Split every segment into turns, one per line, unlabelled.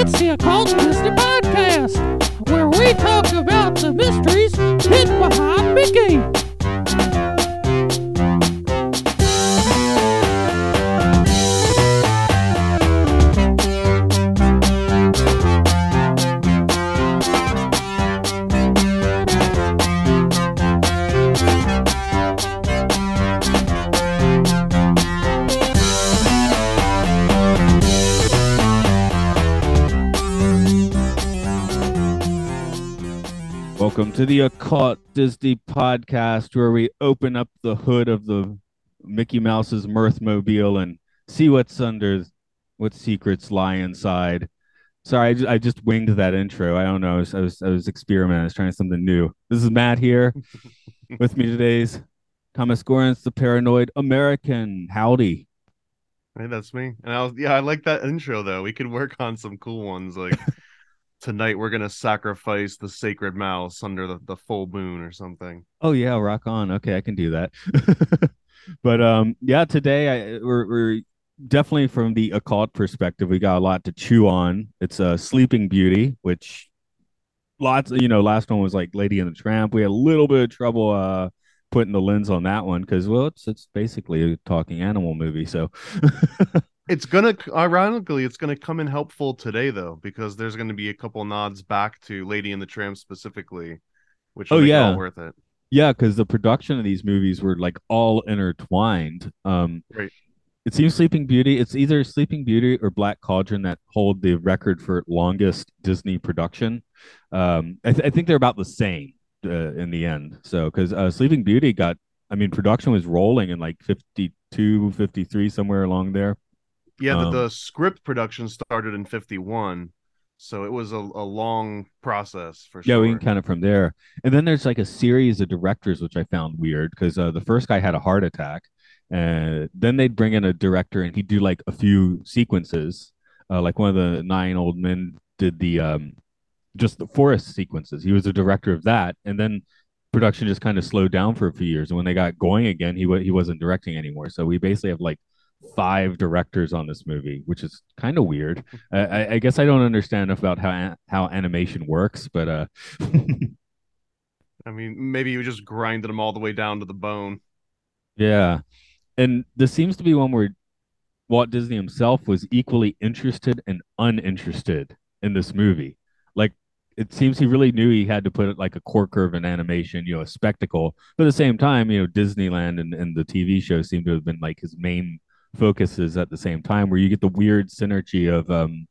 It's the Occult Disney Podcast, where we talk about the mysteries hidden behind
to the Occult Disney podcast, where we open up the hood of the Mickey Mouse's Mirthmobile and see what's under, what secrets lie inside. Sorry, I just, I just winged that intro. I don't know. I was, I was, I was experimenting. I was trying something new. This is Matt here. With me today's Thomas Gorens, the paranoid American. Howdy.
Hey, that's me. And I was yeah, I like that intro though. We could work on some cool ones like tonight we're gonna sacrifice the sacred mouse under the, the full moon or something.
Oh yeah, rock on. Okay, I can do that. but um, yeah, today I we're, we're definitely from the occult perspective. We got a lot to chew on. It's a uh, Sleeping Beauty, which lots. You know, last one was like Lady and the Tramp. We had a little bit of trouble uh putting the lens on that one because well, it's it's basically a talking animal movie. So.
It's gonna ironically, it's gonna come in helpful today though, because there's gonna be a couple nods back to Lady and the Tramp specifically, which
Oh, yeah.
worth it.
Yeah, because the production of these movies were like all intertwined. Um,
Right.
it seems Sleeping Beauty. It's either Sleeping Beauty or Black Cauldron that hold the record for longest Disney production. Um, I, th- I think they're about the same uh, in the end. So, because uh, Sleeping Beauty got, I mean, production was rolling in like 52, 53, somewhere along there.
Yeah, the,
Um,
the script production started in '51, so it was a, a long process for
Yeah,
sure.
we can count it from there. And then there's like a series of directors, which I found weird because uh, the first guy had a heart attack. And then they'd bring in a director and he'd do like a few sequences. Uh, like one of the nine old men did the um, just the forest sequences. He was the director of that. And then production just kind of slowed down for a few years. And when they got going again, he, wa- he wasn't directing anymore. So we basically have like five directors on this movie, which is kind of weird. I, I, I guess I don't understand enough about how how animation works, but uh,
I mean, maybe you just grinded them all the way down to the bone.
yeah. And this seems to be one where Walt Disney himself was equally interested and uninterested in this movie. Like it seems he really knew he had to put like a corker of an animation, you know, a spectacle. But at the same time, you know, Disneyland and, and the TV show seem to have been like his main focuses at the same time, where you get the weird synergy of um,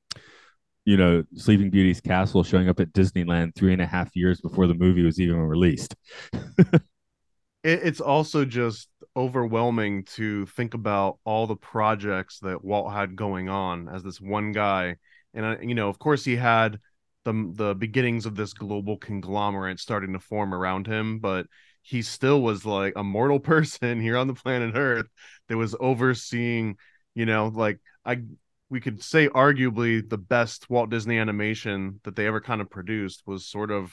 you know, Sleeping Beauty's castle showing up at Disneyland three and a half years before the movie was even released.
it, it's also just overwhelming to think about all the projects that Walt had going on as this one guy. And uh, you know, of course, he had the the beginnings of this global conglomerate starting to form around him, but he still was like a mortal person here on the planet Earth that was overseeing, you know, like I we could say arguably the best Walt Disney animation that they ever kind of produced was sort of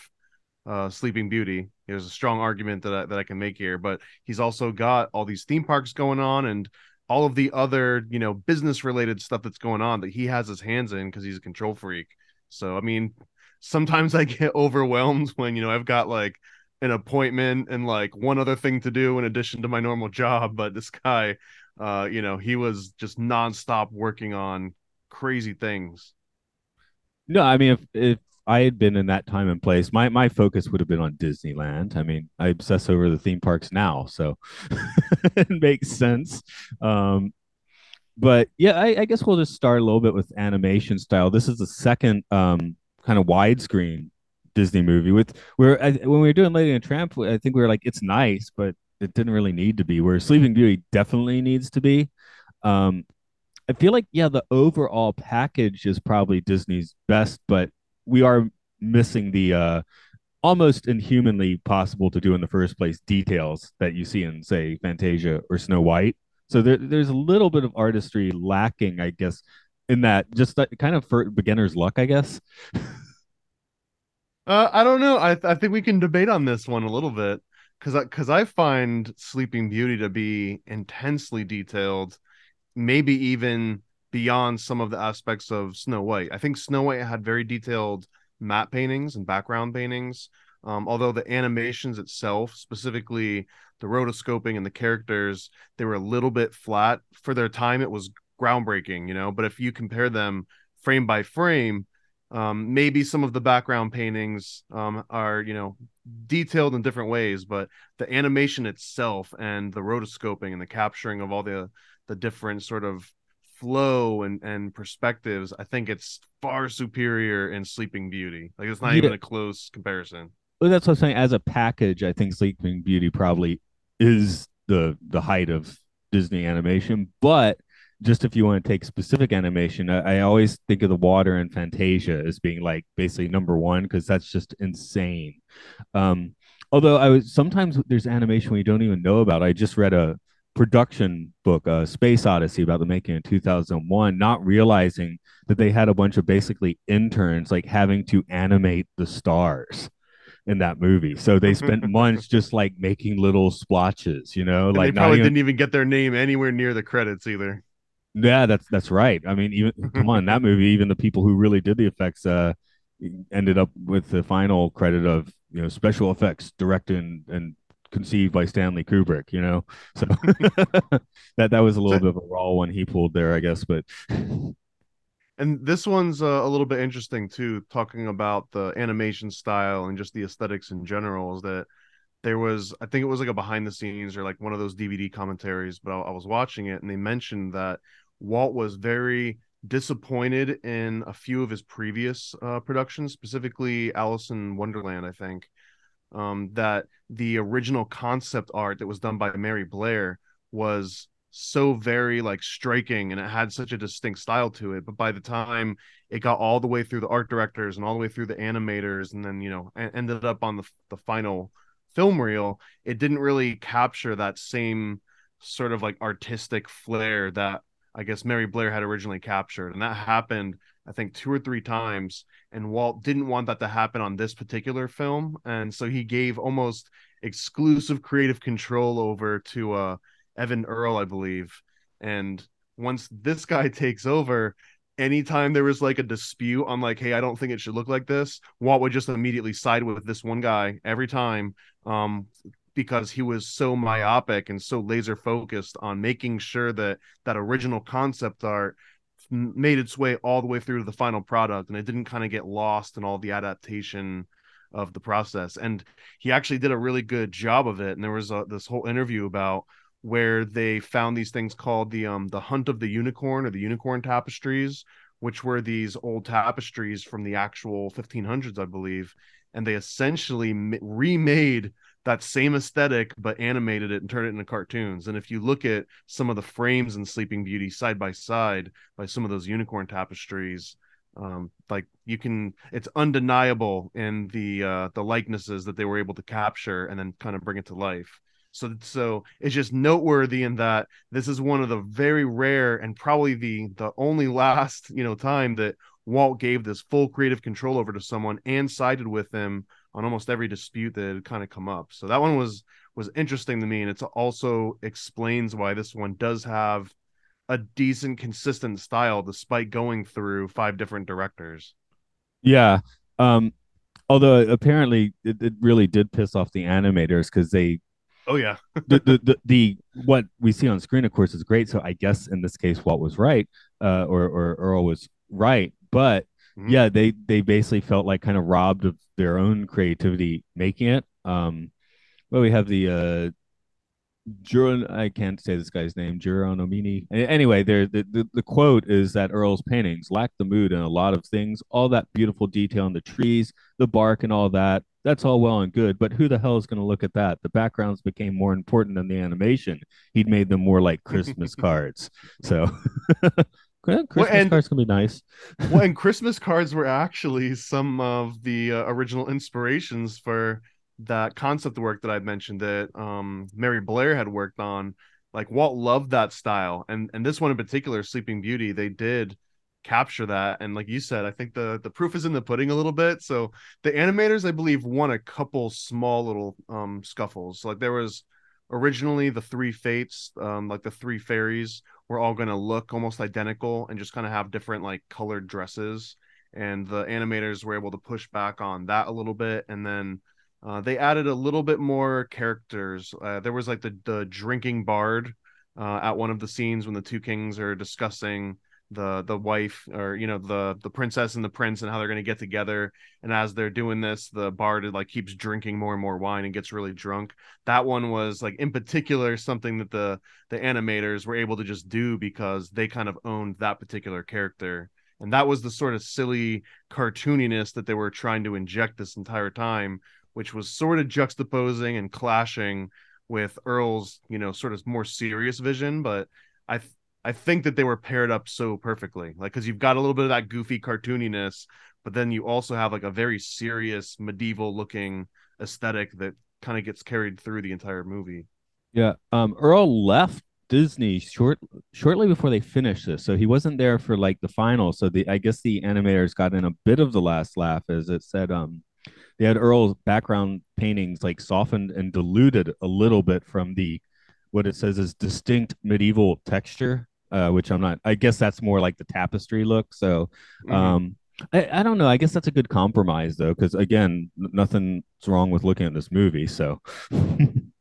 uh, Sleeping Beauty. There's a strong argument that I, that I can make here, but he's also got all these theme parks going on and all of the other you know business related stuff that's going on that he has his hands in because he's a control freak. So I mean, sometimes I get overwhelmed when you know I've got like an appointment and like one other thing to do in addition to my normal job, but this guy, uh, you know, he was just nonstop working on crazy things.
No, I mean, if if I had been in that time and place, my my focus would have been on Disneyland. I mean, I obsess over the theme parks now, so it makes sense. Um, but yeah, I, I guess we'll just start a little bit with animation style. This is the second um kind of widescreen Disney movie with where when we were doing Lady and Tramp, I think we were like, it's nice, but it didn't really need to be. Where Sleeping Beauty definitely needs to be. Um, I feel like yeah, the overall package is probably Disney's best, but we are missing the uh almost inhumanly possible to do in the first place details that you see in say Fantasia or Snow White. So there, there's a little bit of artistry lacking, I guess, in that just that kind of for beginner's luck, I guess.
Uh, I don't know. I th- I think we can debate on this one a little bit because I because I find Sleeping Beauty to be intensely detailed, maybe even beyond some of the aspects of Snow White. I think Snow White had very detailed matte paintings and background paintings. Um, although the animations itself, specifically the rotoscoping and the characters, they were a little bit flat for their time. It was groundbreaking, you know. But if you compare them frame by frame, um, maybe some of the background paintings um, are, you know, detailed in different ways, but the animation itself and the rotoscoping and the capturing of all the the different sort of flow and and perspectives, I think it's far superior in Sleeping Beauty. Like it's not yeah. even a close comparison.
Well, that's what I'm saying. As a package, I think Sleeping Beauty probably is the the height of Disney animation. But just if you want to take specific animation, I, I always think of the water and Fantasia as being like basically number one because that's just insane. Um, although I was sometimes there's animation we don't even know about. I just read a production book, uh, Space Odyssey, about the making in 2001, not realizing that they had a bunch of basically interns like having to animate the stars in that movie. So they spent months just like making little splotches, you know,
and
like
they probably even... didn't even get their name anywhere near the credits either.
Yeah, that's that's right. I mean, even come on, that movie, even the people who really did the effects uh ended up with the final credit of you know special effects directed and, and conceived by Stanley Kubrick, you know. So that that was a little so, bit of a raw one he pulled there, I guess. But
and this one's uh, a little bit interesting too, talking about the animation style and just the aesthetics in general. Is that there was, I think it was like a behind the scenes or like one of those DVD commentaries, but I, I was watching it and they mentioned that Walt was very disappointed in a few of his previous uh, productions, specifically Alice in Wonderland, I think um, that the original concept art that was done by Mary Blair was so very like striking and it had such a distinct style to it but by the time it got all the way through the art directors and all the way through the animators and then you know ended up on the the final film reel it didn't really capture that same sort of like artistic flair that I guess Mary Blair had originally captured and that happened I think two or three times, and Walt didn't want that to happen on this particular film, and so he gave almost exclusive creative control over to uh, Eyvind Earle, I believe. And once this guy takes over, anytime there was like a dispute on like, hey, I don't think it should look like this, Walt would just immediately side with this one guy every time. Um, because he was so myopic and so laser focused on making sure that that original concept art made its way all the way through to the final product and it didn't kind of get lost in all the adaptation of the process and he actually did a really good job of it and there was a, this whole interview about where they found these things called the um the hunt of the unicorn or the unicorn tapestries which were these old tapestries from the actual 1500s i believe. And they essentially remade that same aesthetic but animated it and turned it into cartoons. And if you look at some of the frames in sleeping beauty side by side by some of those unicorn tapestries um, like you can it's undeniable in the uh the likenesses that they were able to capture and then kind of bring it to life so so it's just noteworthy in that this is one of the very rare and probably the the only last you know time that Walt gave this full creative control over to someone and sided with them on almost every dispute that had kind of come up. So that one was was interesting to me, and it also explains why this one does have a decent, consistent style despite going through five different directors.
Yeah. Um, although apparently it, it really did piss off the animators because they
Oh yeah.
the, the, the the what we see on screen, of course, is great. So I guess in this case, Walt was right, uh, or or Earle was right. But mm-hmm. yeah, they they basically felt like kind of robbed of their own creativity making it. Um, well, we have the uh, Juro, I can't say this guy's name, Gironomini. Anyway, there the, the, the quote is that Earle's paintings lack the mood and a lot of things. All that beautiful detail in the trees, the bark, and all that. That's all well and good, but who the hell is going to look at that? The backgrounds became more important than the animation. He'd made them more like Christmas cards. So Christmas well, and, cards can be nice.
well, and Christmas cards were actually some of the uh, original inspirations for that concept work that I mentioned that um, Mary Blair had worked on. Like Walt loved that style, and and this one in particular, Sleeping Beauty, they did capture that. And like you said, I think the the proof is in the pudding a little bit. So the animators, I believe, won a couple small little um scuffles. Like there was originally the three fates, um, like the three fairies, were all going to look almost identical and just kind of have different like colored dresses. And the animators were able to push back on that a little bit, and then uh, they added a little bit more characters. Uh, there was like the the drinking bard uh, at one of the scenes when the two kings are discussing the the wife or you know the the princess and the prince and how they're going to get together. And as they're doing this the bard like keeps drinking more and more wine and gets really drunk. That one was like in particular something that the the animators were able to just do because they kind of owned that particular character. And that was the sort of silly cartooniness that they were trying to inject this entire time which was sort of juxtaposing and clashing with Earle's, you know, sort of more serious vision, but I I think that they were paired up so perfectly. Like cuz you've got a little bit of that goofy cartooniness, but then you also have like a very serious medieval looking aesthetic that kind of gets carried through the entire movie.
Yeah, um Earle left Disney short shortly before they finished this. So he wasn't there for like the final. So the I guess the animators got in a bit of the last laugh as it said um they had Earle's background paintings like softened and diluted a little bit from the what it says is distinct medieval texture, uh, which I'm not. I guess that's more like the tapestry look. So, mm-hmm. um, I, I don't know. I guess that's a good compromise though, because again, nothing's wrong with looking at this movie. So.
and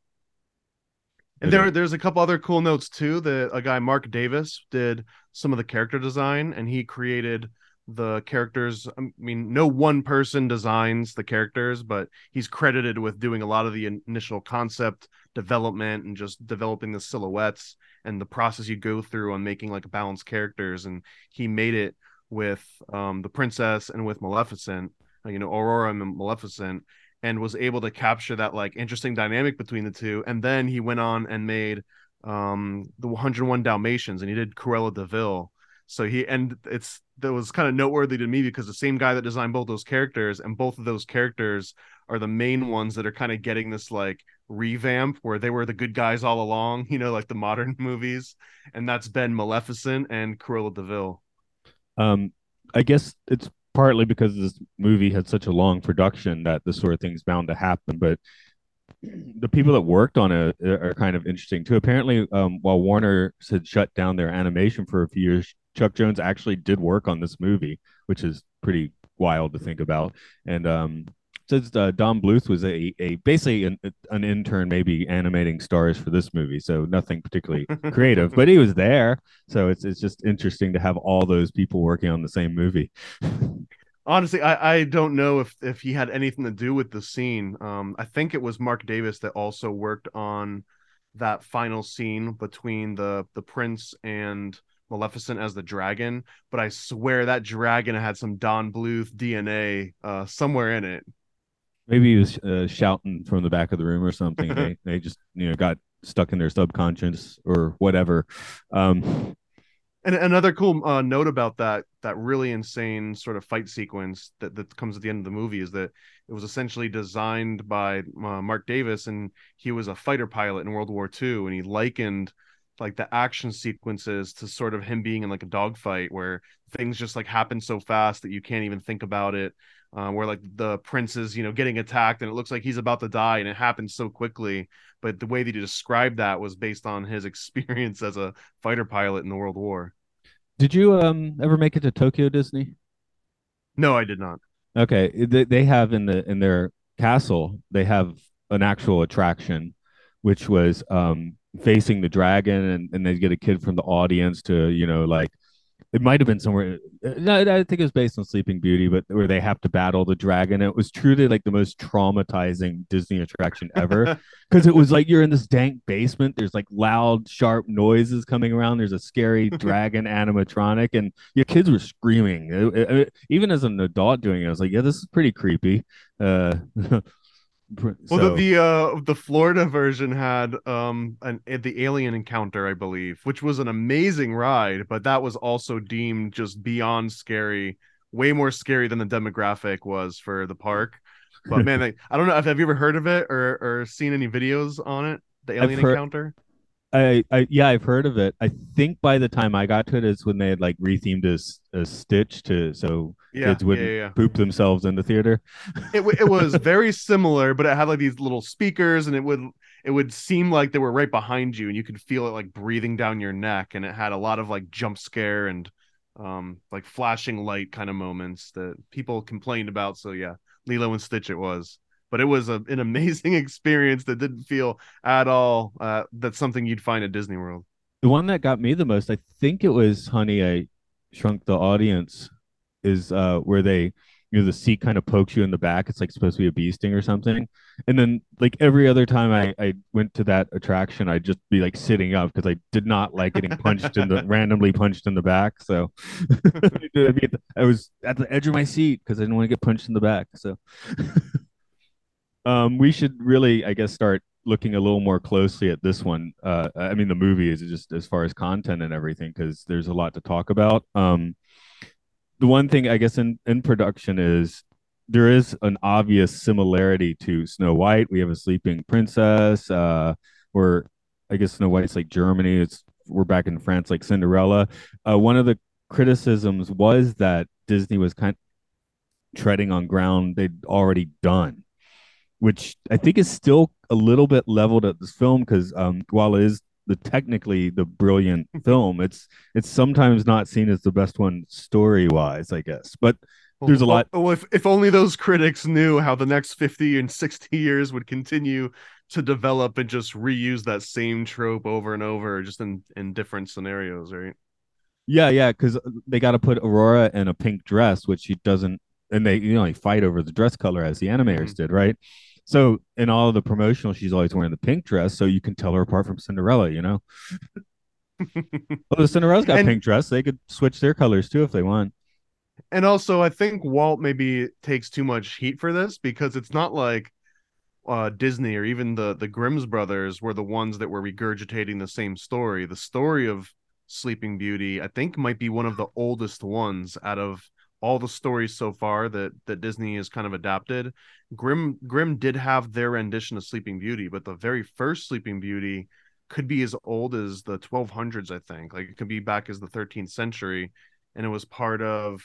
there, there's a couple other cool notes too. That a guy Marc Davis did some of the character design, and he created the characters i mean no one person designs the characters but he's credited with doing a lot of the initial concept development and just developing the silhouettes and the process you go through on making like balanced characters. And he made it with um the princess and with maleficent uh, you know aurora and maleficent and was able to capture that like interesting dynamic between the two. And then he went on and made um the 101 dalmatians and he did cruella de so he and it's that was kind of noteworthy to me because the same guy that designed both those characters and both of those characters are the main ones that are kind of getting this like revamp where they were the good guys all along, you know, like the modern movies, and that's been Maleficent and Cruella de Vil.
Um, I guess it's partly because this movie had such a long production that this sort of thing's bound to happen, but the people that worked on it are kind of interesting too. Apparently, um, while Warner had shut down their animation for a few years, Chuck Jones actually did work on this movie, which is pretty wild to think about. And um, says uh, Don Bluth was a, a basically an, an intern, maybe animating stars for this movie, so nothing particularly creative, but he was there. So it's it's just interesting to have all those people working on the same movie.
Honestly, I, I don't know if if he had anything to do with the scene. Um, I think it was Marc Davis that also worked on that final scene between the the prince and Maleficent as the dragon, but I swear that dragon had some Don Bluth DNA uh, somewhere in it.
Maybe he was uh, shouting from the back of the room or something. they, they just you know got stuck in their subconscious or whatever. Um,
and another cool uh, note about that that really insane sort of fight sequence that, that comes at the end of the movie is that it was essentially designed by uh, Marc Davis, and he was a fighter pilot in World War II, and he likened like the action sequences to sort of him being in like a dogfight where things just like happen so fast that you can't even think about it. Uh, where like the prince is, you know, getting attacked and it looks like he's about to die and it happens so quickly. But the way that he described that was based on his experience as a fighter pilot in the World War.
Did you um ever make it to Tokyo Disney?
No, I did not.
Okay, they they have in the in their castle they have an actual attraction, which was um facing the dragon and, and they get a kid from the audience to you know like it might have been somewhere no, i think it was based on sleeping beauty but where they have to battle the dragon. It was truly like the most traumatizing disney attraction ever because it was like you're in this dank basement. There's like loud sharp noises coming around. There's a scary dragon animatronic and your kids were screaming. It, it, it, even as an adult doing it i was like yeah this is pretty creepy. Uh
well, so, the the, uh, the Florida version had um an the alien encounter, I believe, which was an amazing ride, but that was also deemed just beyond scary, way more scary than the demographic was for the park. But man, I, I don't know. if Have you ever heard of it or or seen any videos on it? The alien heard, encounter.
I, I yeah, I've heard of it. I think by the time I got to it is when they had like rethemed a, a Stitch to so yeah, kids wouldn't yeah, yeah. poop themselves in the theater.
it it was very similar, but it had like these little speakers, and it would it would seem like they were right behind you and you could feel it like breathing down your neck and it had a lot of like jump scare and um like flashing light kind of moments that people complained about so yeah lilo and stitch it was but it was a, an amazing experience that didn't feel at all uh, that's something you'd find at disney world.
The one that got me the most i think it was honey i shrunk the audience is uh where they you know the seat kind of pokes you in the back it's like supposed to be a bee sting or something. And then like every other time i i went to that attraction i'd just be like sitting up because i did not like getting punched in the randomly punched in the back so. I was at the edge of my seat because i didn't want to get punched in the back so um we should really i guess start looking a little more closely at this one uh i mean the movie is just as far as content and everything because there's a lot to talk about um the one thing I guess in in production is there is an obvious similarity to Snow White. We have a sleeping princess, uh, or I guess Snow White's like Germany. It's we're back in France like Cinderella. Uh, one of the criticisms was that Disney was kind of treading on ground they'd already done, which I think is still a little bit leveled at this film because um, while it is the technically the brilliant film. It's it's sometimes not seen as the best one story wise, I guess. But there's a lot.
Oh, if if only those critics knew how the next fifty and sixty years would continue to develop and just reuse that same trope over and over, just in in different scenarios, right?
Yeah, yeah, because they got to put Aurora in a pink dress, which she doesn't, and they you know they fight over the dress color as the animators mm-hmm. did, right? So in all of the promotional, she's always wearing the pink dress, so you can tell her apart from Cinderella. You know. well, the Cinderella's got and, pink dress. They could switch their colors too if they want.
And also, I think Walt maybe takes too much heat for this because it's not like uh, Disney or even the the Grimm's brothers were the ones that were regurgitating the same story. The story of Sleeping Beauty, I think, might be one of the oldest ones out of all the stories so far that that Disney has kind of adapted. Grimm Grimm did have their rendition of Sleeping Beauty, but the very first Sleeping Beauty could be as old as the 1200s, I think. Like it could be back as the 13th century, and it was part of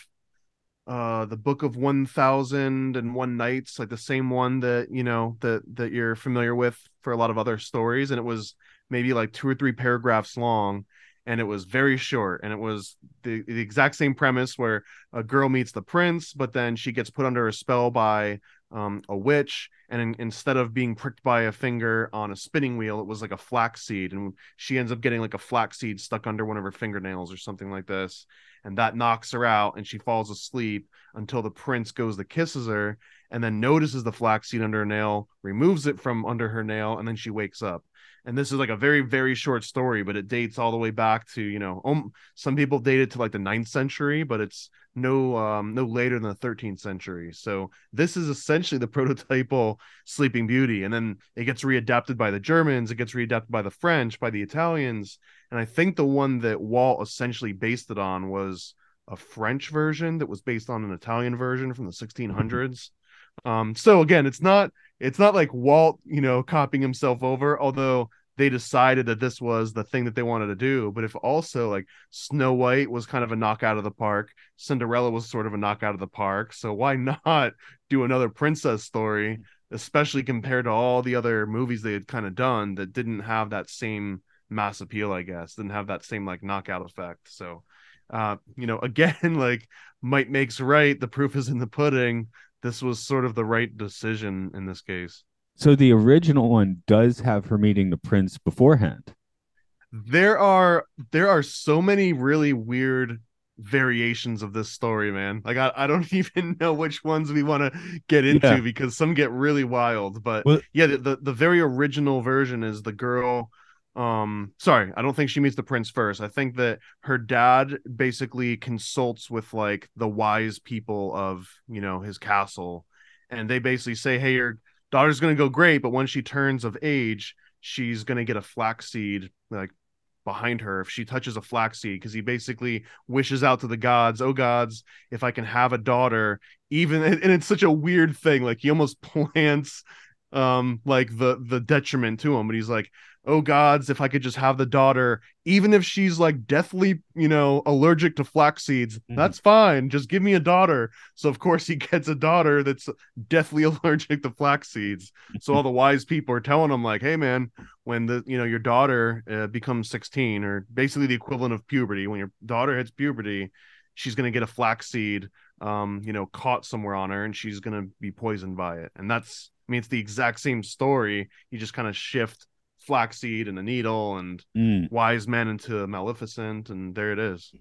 uh the book of 1001 nights like the same one that you know that that you're familiar with for a lot of other stories and it was maybe like two or three paragraphs long and it was very short and it was the, the exact same premise where a girl meets the prince but then she gets put under a spell by um, a witch and in, instead of being pricked by a finger on a spinning wheel it was like a flax seed and she ends up getting like a flax seed stuck under one of her fingernails or something like this and that knocks her out and she falls asleep until the prince goes to kisses her and then notices the flax seed under her nail removes it from under her nail and then she wakes up and this is like a very very short story but it dates all the way back to you know um, some people date it to like the ninth century but it's no um no later than the 13th century. So this is essentially the prototypal sleeping beauty and then it gets readapted by the germans it gets readapted by the french by the italians and i think the one that walt essentially based it on was a french version that was based on an italian version from the 1600s um so again it's not it's not like Walt, you know, copying himself over, although they decided that this was the thing that they wanted to do. But if also like Snow White was kind of a knockout of the park, Cinderella was sort of a knockout of the park. So why not do another princess story, especially compared to all the other movies they had kind of done that didn't have that same mass appeal, I guess, didn't have that same like knockout effect. So uh, you know, again, like might makes right. The proof is in the pudding this was sort of the right decision in this case.
So the original one does have her meeting the prince beforehand.
There are there are so many really weird variations of this story, man. Like I, I don't even know which ones we want to get into yeah. because some get really wild. But well, yeah, the, the, the very original version is the girl um sorry i don't think she meets the prince first. I think that her dad basically consults with like the wise people of you know his castle. And they basically say hey your daughter's going to go great but when she turns of age she's going to get a flax seed like behind her. If she touches a flax seed because he basically wishes out to the gods oh gods if i can have a daughter even and it's such a weird thing like he almost plants um like the the detriment to him but he's like oh gods if i could just have the daughter even if she's like deathly you know allergic to flax seeds
Mhm.
that's fine just give me a daughter. So of course he gets a daughter that's deathly allergic to flax seeds. So all the wise people are telling him like hey man when the you know your daughter uh, becomes 16 or basically the equivalent of puberty when your daughter hits puberty she's going to get a flax seed um you know caught somewhere on her and she's going to be poisoned by it. And that's i mean it's the exact same story. You just kind of shift flaxseed and a needle and
Mm.
wise men into maleficent and there it is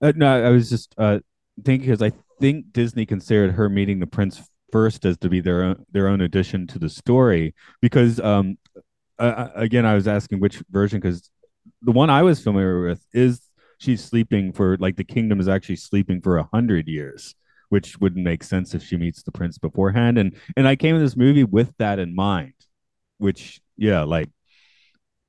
Uh, no, I was just uh, thinking because I think Disney considered her meeting the prince first as to be their own their own addition to the story. Because um, uh, again, I was asking which version because the one I was familiar with is she's sleeping for like the kingdom is actually sleeping for a hundred years, which wouldn't make sense if she meets the prince beforehand. And and I came to this movie with that in mind, which yeah, like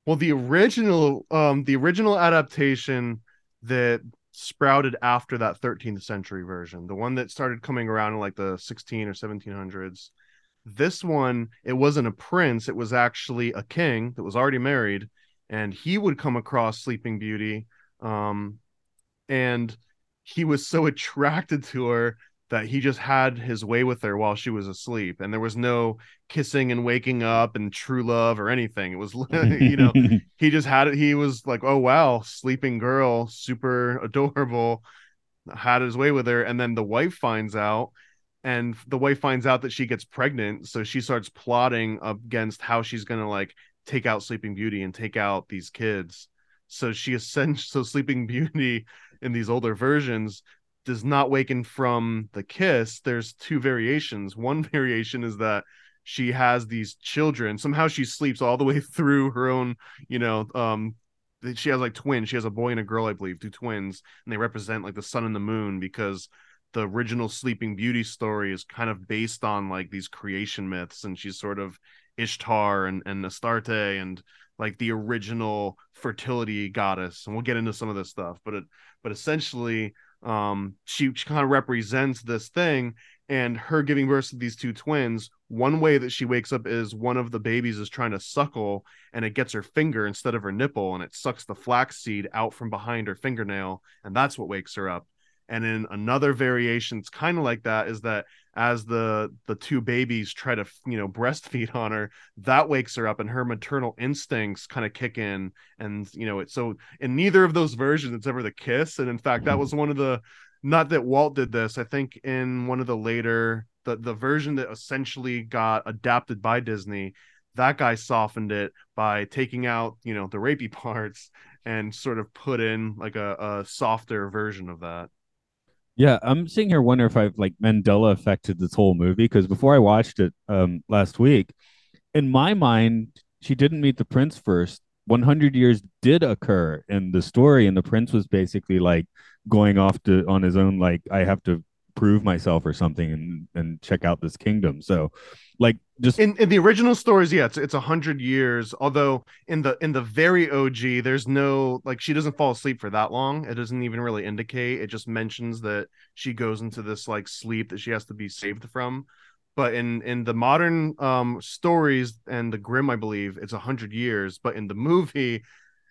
well the original um the original adaptation that sprouted after that 13th century version the one that started coming around in like the 16 or 1700s this one it wasn't a prince it was actually a king that was already married and he would come across sleeping beauty um and he was so attracted to her that he just had his way with her while she was asleep and there was no kissing and waking up and true love or anything. It was you know he just had it. He was like oh wow sleeping girl super adorable had his way with her and then the wife finds out and the wife finds out that she gets pregnant so she starts plotting against how she's gonna like take out sleeping beauty and take out these kids. So she ascends so sleeping beauty in these older versions does not waken from the kiss there's two variations. One variation is that she has these children. Somehow she sleeps all the way through her own you know um she has like twins. She has a boy and a girl i believe two twins and they represent like the sun and the moon because the original sleeping beauty story is kind of based on like these creation myths and she's sort of ishtar and, and astarte and like the original fertility goddess and we'll get into some of this stuff but it but essentially um she, she kind of represents this thing and her giving birth to these two twins one way that she wakes up is one of the babies is trying to suckle and it gets her finger instead of her nipple and it sucks the flaxseed out from behind her fingernail and that's what wakes her up. And in another variation it's kind of like that is that as the the two babies try to you know breastfeed on her that wakes her up and her maternal instincts kind of kick in and you know it so in neither of those versions it's ever the kiss and in fact that mm-hmm. was one of the not that Walt did this. I think in one of the later the the version that essentially got adapted by Disney, that guy softened it by taking out you know the rapey parts and sort of put in like a, a softer version of that.
Yeah, I'm sitting here wondering if I've like Mandela affected this whole movie because before I watched it um last week, in my mind, she didn't meet the prince first. 100 years did occur in the story, and the prince was basically like going off to on his own, like I have to prove myself or something and and check out this kingdom. So, like, just
In in the original stories, yeah, it's it's a hundred years. Although in the in the very OG, there's no like she doesn't fall asleep for that long. It doesn't even really indicate. It just mentions that she goes into this like sleep that she has to be saved from. But in in the modern um stories and the Grimm I believe it's a hundred years. But in the movie,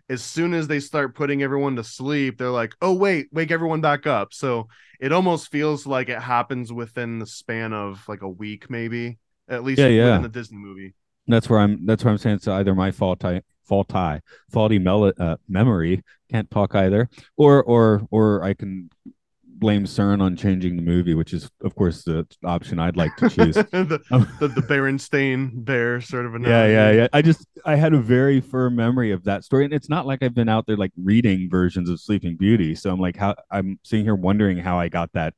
as soon as they start putting everyone to sleep, they're like, "Oh wait, wake everyone back up." So it almost feels like it happens within the span of like a week, maybe at least
Yeah, yeah.
within the Disney movie.
that's where I'm. That's where I'm saying it's either my fault, I fault, I faulty mel- uh, memory can't talk either, or or or I can blame CERN on changing the movie, which is of course the option I'd like to choose.
the,
Um,
the the Berenstain bear sort of
a
yeah,
yeah, yeah. I just I had a very firm memory of that story, and it's not like I've been out there like reading versions of Sleeping Beauty. So I'm like, how I'm sitting here wondering how I got that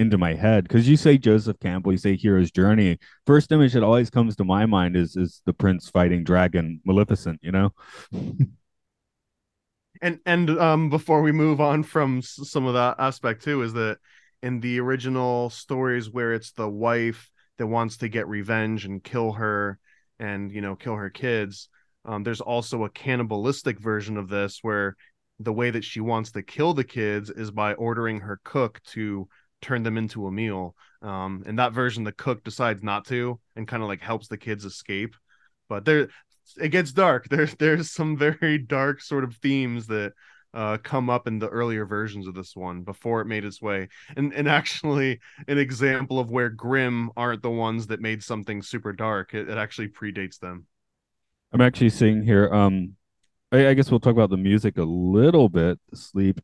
into my head because you say Joseph Campbell, you say Hero's Journey. First image that always comes to my mind is is the prince fighting dragon Maleficent. You know?
and and um before we move on from some of that aspect too is that in the original stories where it's the wife that wants to get revenge and kill her and you know kill her kids um there's also a cannibalistic version of this where the way that she wants to kill the kids is by ordering her cook to turn them into a meal. Um, and that version, the cook decides not to, and kind of like helps the kids escape. But there, it gets dark. There's there's some very dark sort of themes that uh, come up in the earlier versions of this one before it made its way. And and actually, an example of where Grimm aren't the ones that made something super dark. It, it actually predates them.
I'm actually seeing here. Um, I, I guess we'll talk about the music a little bit. Sleep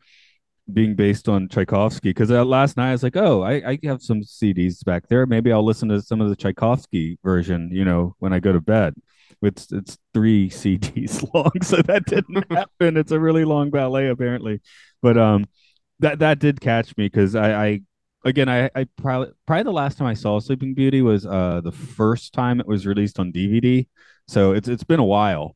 being based on Tchaikovsky because uh, last night I was like, oh, I, I have some CDs back there. Maybe I'll listen to some of the Tchaikovsky version, you know, when I go to bed. It's it's three CDs long, so that didn't happen. It's a really long ballet apparently, but um, that that did catch me because I, I again I I probably probably the last time I saw Sleeping Beauty was uh the first time it was released on DVD, so it's it's been a while,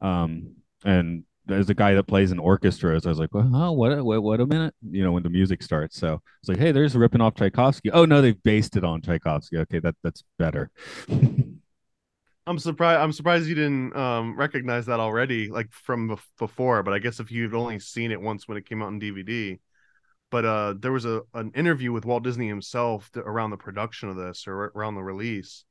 um and there's a guy that plays in orchestras. I was like, well, oh, what, what, what a minute, you know, when the music starts. So it's like, hey, there's ripping off Tchaikovsky. Oh no, they've based it on Tchaikovsky. Okay, that that's better.
I'm surprised. I'm surprised you didn't um, recognize that already, like from before. But I guess if you've only seen it once when it came out on DVD, but uh, there was a an interview with Walt Disney himself to, around the production of this or around the release,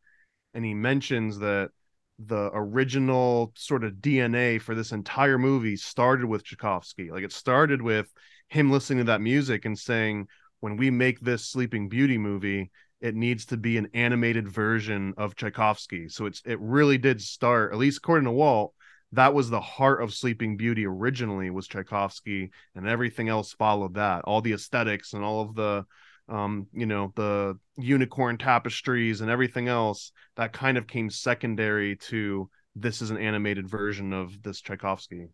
and he mentions that the original sort of DNA for this entire movie started with Tchaikovsky. Like it started with him listening to that music and saying, "When we make this Sleeping Beauty movie, it needs to be an animated version of Tchaikovsky. So it's it really did start, at least according to Walt, that was the heart of Sleeping Beauty originally was Tchaikovsky, and everything else followed that. All the aesthetics and all of the um, you know, the unicorn tapestries and everything else that kind of came secondary to this is an animated version of this Tchaikovsky.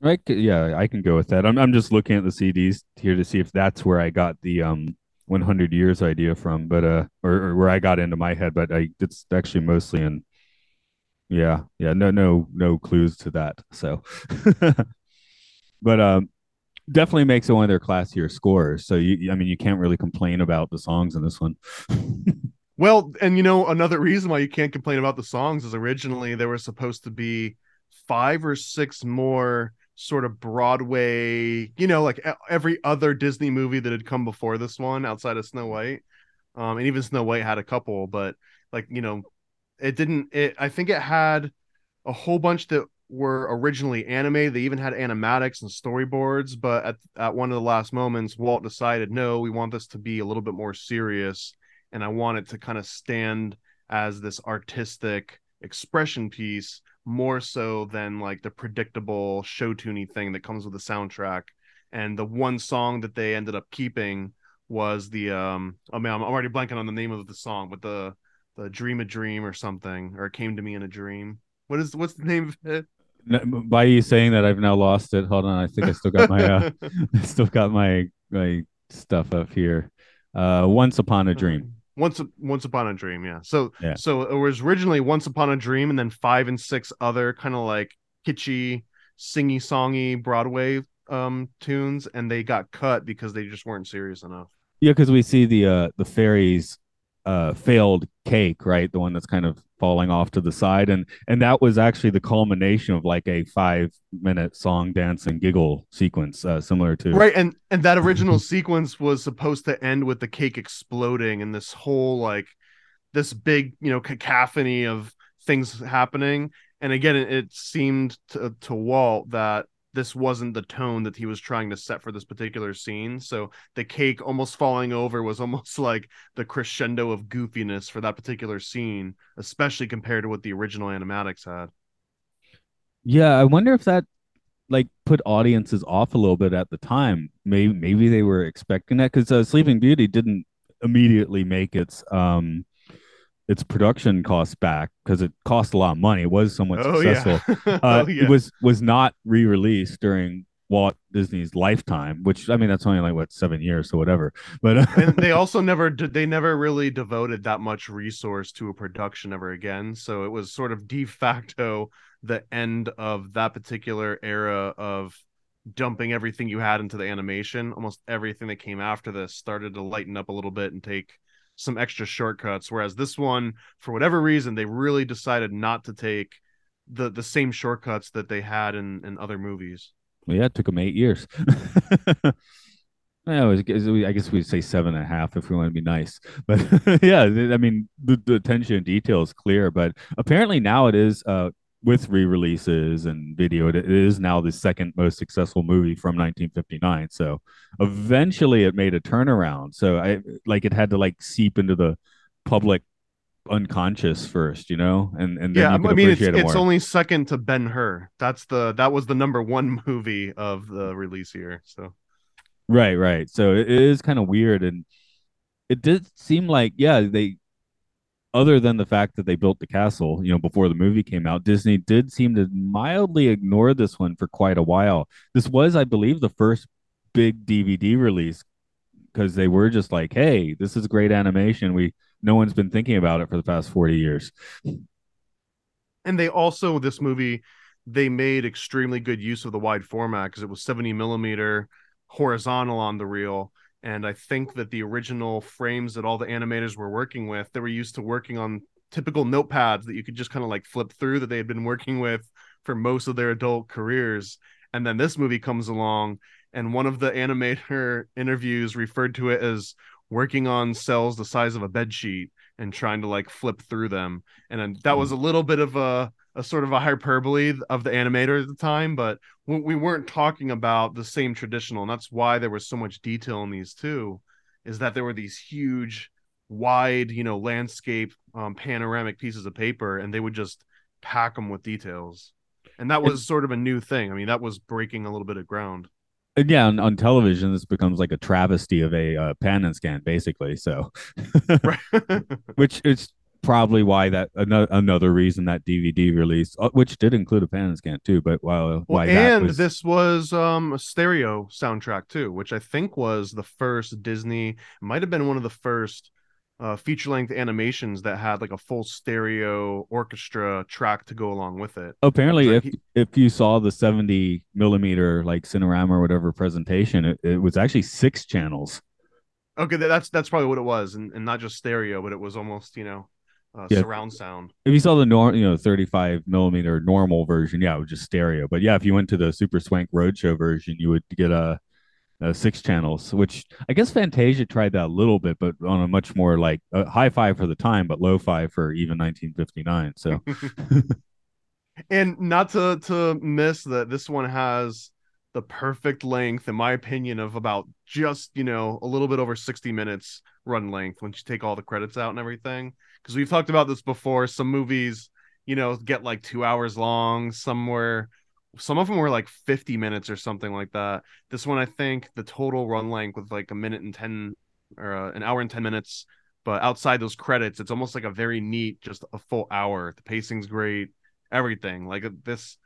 Right. Yeah, I can go with that. I'm I'm just looking at the CDs here to see if that's where I got the um 100 years idea from, but uh, or, or where I got into my head, but I it's actually mostly in. Yeah, yeah, no, no, no clues to that. So, but um, definitely makes it one of their classier scores. So you, I mean, you can't really complain about the songs in this one.
well, and you know, another reason why you can't complain about the songs is originally there were supposed to be five or six more sort of Broadway, you know, like every other Disney movie that had come before this one outside of Snow White. Um, and even Snow White had a couple, but like, you know, it didn't, it, I think it had a whole bunch that were originally animated. They even had animatics and storyboards, but at, at one of the last moments, Walt decided, no, we want this to be a little bit more serious. And I want it to kind of stand as this artistic expression piece more so than like the predictable show tuney thing that comes with the soundtrack. And the one song that they ended up keeping was the um I mean I'm already blanking on the name of the song, but the the Dream a Dream or something, or it came to me in a dream. What is what's the name of it?
By you saying that, I've now lost it. Hold on, I think I still got my uh, I still got my my stuff up here. Uh, Once Upon a Dream
once once upon a dream yeah so yeah. so it was originally once upon a dream and then five and six other kind of like kitschy singy songy broadway um tunes and they got cut because they just weren't serious enough
yeah because we see the uh the fairies uh failed cake right the one that's kind of falling off to the side. And and that was actually the culmination of like a five minute song dance and giggle sequence uh, similar to
right and and that original sequence was supposed to end with the cake exploding and this whole like this big you know cacophony of things happening. And again it, it seemed to, to walt that this wasn't the tone that he was trying to set for this particular scene. So the cake almost falling over was almost like the crescendo of goofiness for that particular scene, especially compared to what the original animatics had.
Yeah, I wonder if that like put audiences off a little bit at the time. Maybe maybe they were expecting that because uh, Sleeping Beauty didn't immediately make its um its production costs back because it cost a lot of money. It was somewhat oh, successful. Yeah. uh, oh, yeah. It was was not re released during Walt Disney's lifetime, which I mean that's only like what seven years or whatever. But uh,
and they also never did. they never really devoted that much resource to a production ever again. So it was sort of de facto the end of that particular era of dumping everything you had into the animation. Almost everything that came after this started to lighten up a little bit and take some extra shortcuts. Whereas this one, for whatever reason, they really decided not to take the the same shortcuts that they had in in other movies.
Well, yeah, it took them eight years. I, was, I guess we'd say seven and a half if we want to be nice. But yeah, I mean, the, the attention and detail is clear. But apparently now it is uh, with re-releases and video. It is now the second most successful movie from 1959. So eventually, it made a turnaround. So I like it had to like seep into the public unconscious first, you know, and and
yeah, I mean it's, it it's only second to Ben Hur. That's the that was the number one movie of the release year. So
right, right. So it is kind of weird, and it did seem like yeah they. Other than the fact that they built the castle, you know, before the movie came out, Disney did seem to mildly ignore this one for quite a while. This was, I believe, the first big DVD release because they were just like, "Hey, this is great animation. We no one's been thinking about it for the past 40 years.
And they also, this movie, they made extremely good use of the wide format because it was 70 millimeter horizontal on the reel. And I think that the original frames that all the animators were working with, they were used to working on typical notepads that you could just kind of like flip through that they had been working with for most of their adult careers. And then this movie comes along, and one of the animator interviews referred to it as working on cells the size of a bed sheet and trying to like flip through them. And that was hmm. a little bit of a, a sort of a hyperbole of the animator at the time, but we weren't talking about the same traditional. And that's why there was so much detail in these two, is that there were these huge, wide, you know, landscape, um, panoramic pieces of paper, and they would just pack them with details. And that was sort of a new thing. I mean, that was breaking a little bit of ground
and yeah, on, on, television, this becomes like a travesty of a uh, pan and scan, basically. So, which is probably why that another, another reason that DVD release, uh, which did include a pan and scan too, but while well, why
and
was...
this was um a stereo soundtrack too, which I think was the first Disney, might have been one of the first uh, feature length animations that had like a full stereo orchestra track to go along with it.
Apparently, if he... if you saw the 70 millimeter like Cinerama or whatever presentation, it, it was actually six channels.
Okay, that's that's probably what it was, and, and not just stereo, but it was almost you know uh, yeah. surround sound.
If you saw the norm, you know, 35 millimeter normal version, yeah, it was just stereo. But yeah, if you went to the Super Swank Roadshow version, you would get a uh, six channels, which I guess Fantasia tried that a little bit, but on a much more like uh, hi-fi for the time, but lo-fi for even 1959. So,
and not to to miss that this one has the perfect length, in my opinion, of about just you know a little bit over 60 minutes run length once you take all the credits out and everything. Because we've talked about this before. Some movies, you know, get like two hours long. Somewhere some of them were like 50 minutes or something like that. This one, I think the total run length was like a minute and 10 or uh, an hour and 10 minutes. But outside those credits, it's almost like a very neat, just a full hour. The pacing's great, everything like uh, this.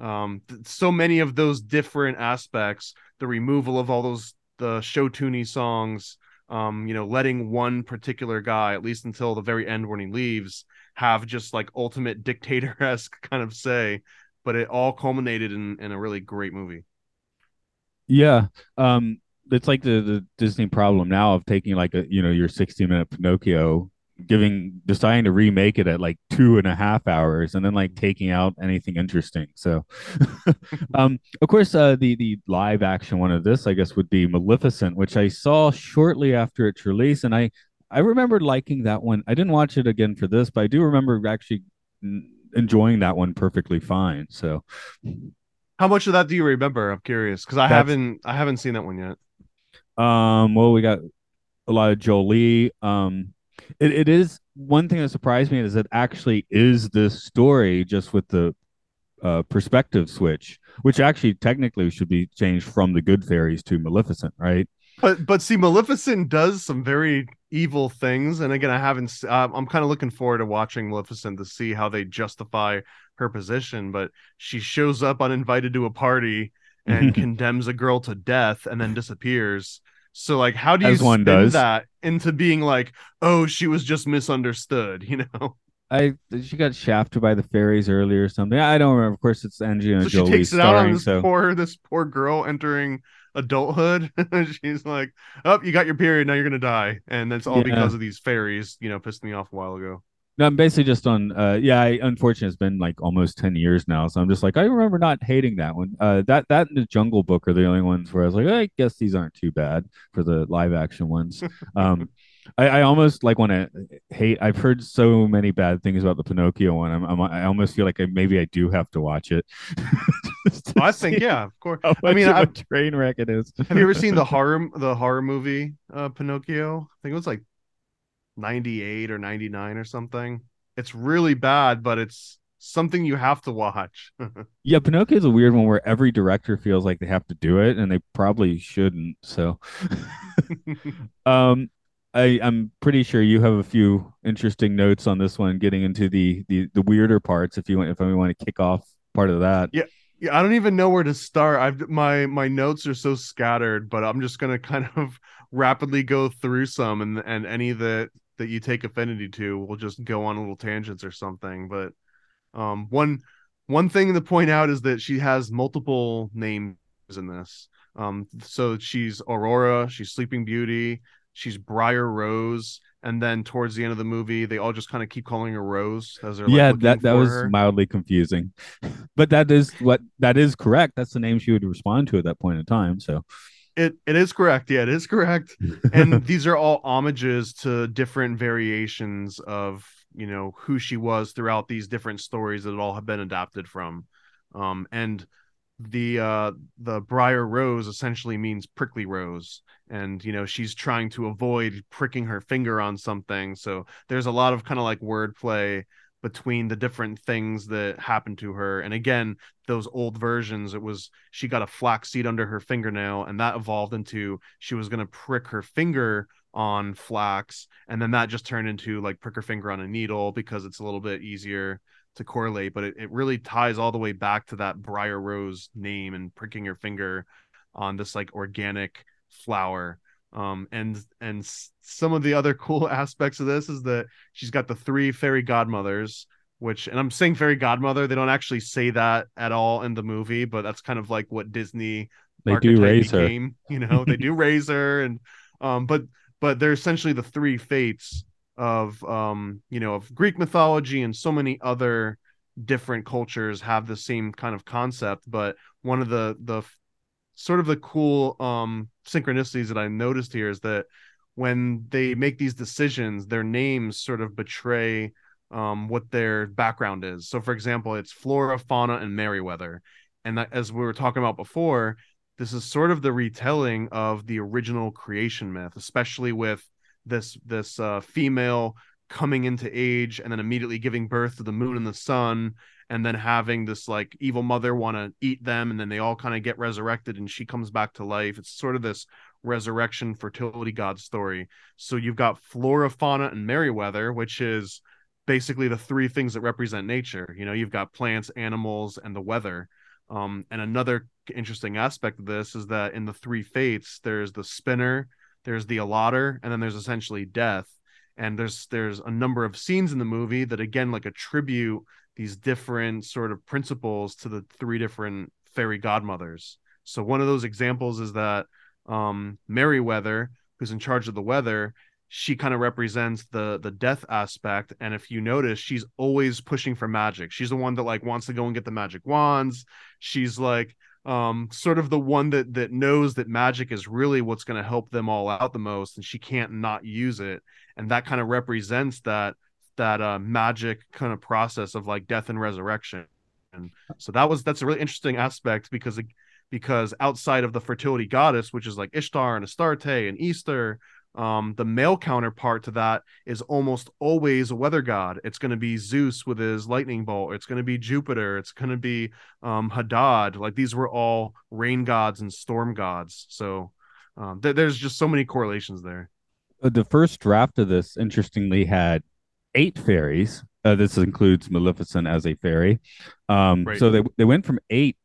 Um, th- so many of those different aspects, the removal of all those the show tuney songs, um, you know, letting one particular guy, at least until the very end when he leaves, have just like ultimate dictator esque kind of say but it all culminated in, in a really great movie.
Yeah. Um, it's like the, the Disney problem now of taking like a you know your 60 minute Pinocchio, giving deciding to remake it at like two and a half hours, and then like taking out anything interesting. So, um, of course, uh, the the live action one of this, I guess, would be Maleficent, which I saw shortly after its release, and I I remember liking that one. I didn't watch it again for this, but I do remember actually enjoying that one perfectly fine. So,
how much of that do you remember? I'm curious because I haven't I haven't seen that one yet.
Um, well, we got a lot of Jolie. Um, it, it is one thing that surprised me is that actually is this story just with the uh, perspective switch, which actually technically should be changed from the Good Fairies to Maleficent, right?
But but see, Maleficent does some very evil things, and again, I haven't. Uh, I'm kind of looking forward to watching Maleficent to see how they justify her position. But she shows up uninvited to a party and condemns a girl to death, and then disappears. So like, how do you As one does. that into being like, oh, she was just misunderstood? You know.
I she got shafted by the fairies earlier or something. I don't remember. Of course, it's Angelina so Jolie
she takes
it starring,
out on this
so...
poor this poor girl entering adulthood. She's like, "Oh, you got your period. Now you're gonna die," and that's all yeah. because of these fairies. You know, pissed me off a while ago.
No, I'm basically just on. Uh, yeah, I, unfortunately, it's been like almost ten years now, so I'm just like, I remember not hating that one. Uh, that that and the Jungle Book are the only ones where I was like, I guess these aren't too bad for the live action ones. Um, I, I almost like want to hate. I've heard so many bad things about the Pinocchio one. I'm, I'm I almost feel like I, maybe I do have to watch it.
I think yeah, of course. I mean,
a train wreck it is.
have you ever seen the horror the horror movie uh, Pinocchio? I think it was like 98 or 99 or something. It's really bad, but it's something you have to watch.
Yeah, Pinocchio is a weird one where every director feels like they have to do it, and they probably shouldn't. So, um, I I'm pretty sure you have a few interesting notes on this one, getting into the the the weirder parts. If you want, if I want to kick off part of that.
Yeah. yeah, I don't even know where to start. I've my my notes are so scattered, but I'm just gonna kind of rapidly go through some, and and any that that you take affinity to, we'll just go on little tangents or something. But um, one one thing to point out is that she has multiple names in this. Um, so she's Aurora, she's Sleeping Beauty, she's Briar Rose, and then towards the end of the movie, they all just kind of keep calling her Rose as they're
yeah,
looking
that that was
her.
mildly confusing, but that is what that is correct. That's the name she would respond to at that point in time. So,
It it is correct. Yeah, it is correct. and these are all homages to different variations of you know who she was throughout these different stories that all have been adapted from um and the uh the briar rose essentially means prickly rose and you know she's trying to avoid pricking her finger on something so there's a lot of kind of like wordplay between the different things that happened to her. And again those old versions it was she got a flax seed under her fingernail and that evolved into she was going to prick her finger on flax and then that just turned into like prick her finger on a needle because it's a little bit easier to correlate. But it, it really ties all the way back to that briar rose name and pricking your finger on this like organic flower um and and some of the other cool aspects of this is that she's got the three fairy godmothers which and i'm saying fairy godmother they don't actually say that at all in the movie but that's kind of like what disney
they do raise her.
became, you know they do raise her and um but but they're essentially the three fates of um you know of greek mythology and so many other different cultures have the same kind of concept but one of the the sort of the cool um synchronicities that i noticed here is that when they make these decisions their names sort of betray um what their background is. So for example it's flora fauna and merryweather. And that, as we were talking about before this is sort of the retelling of the original creation myth especially with this this uh, female coming into age and then immediately giving birth to the moon and the sun and then having this like evil mother want to eat them and then they all kind of get resurrected and she comes back to life. It's sort of this resurrection fertility god story. So you've got flora fauna and merryweather which is basically the three things that represent nature. You know you've got plants animals and the weather. Um, and another interesting aspect of this is that in the three fates there's the spinner there's the allotter and then there's essentially death. And there's there's a number of scenes in the movie that again like attribute these different sort of principles to the three different fairy godmothers. So one of those examples is that um merryweather who's in charge of the weather she kind of represents the the death aspect. And if you notice she's always pushing for magic. She's the one that like wants to go and get the magic wands. She's like um sort of the one that that knows that magic is really what's going to help them all out the most and she can't not use it. And that kind of represents that that uh magic kind of process of like death and resurrection. And so that was that's a really interesting aspect because because outside of the fertility goddess which is like ishtar and astarte and easter um the male counterpart to that is almost always a weather god. It's going to be zeus with his lightning bolt. It's going to be jupiter. It's going to be um hadad like these were all rain gods and storm gods. So um, th- there's just so many correlations there.
Uh, the first draft of this, interestingly, had eight fairies. Uh, this includes Maleficent as a fairy. Um,
Right.
So they they went from eight,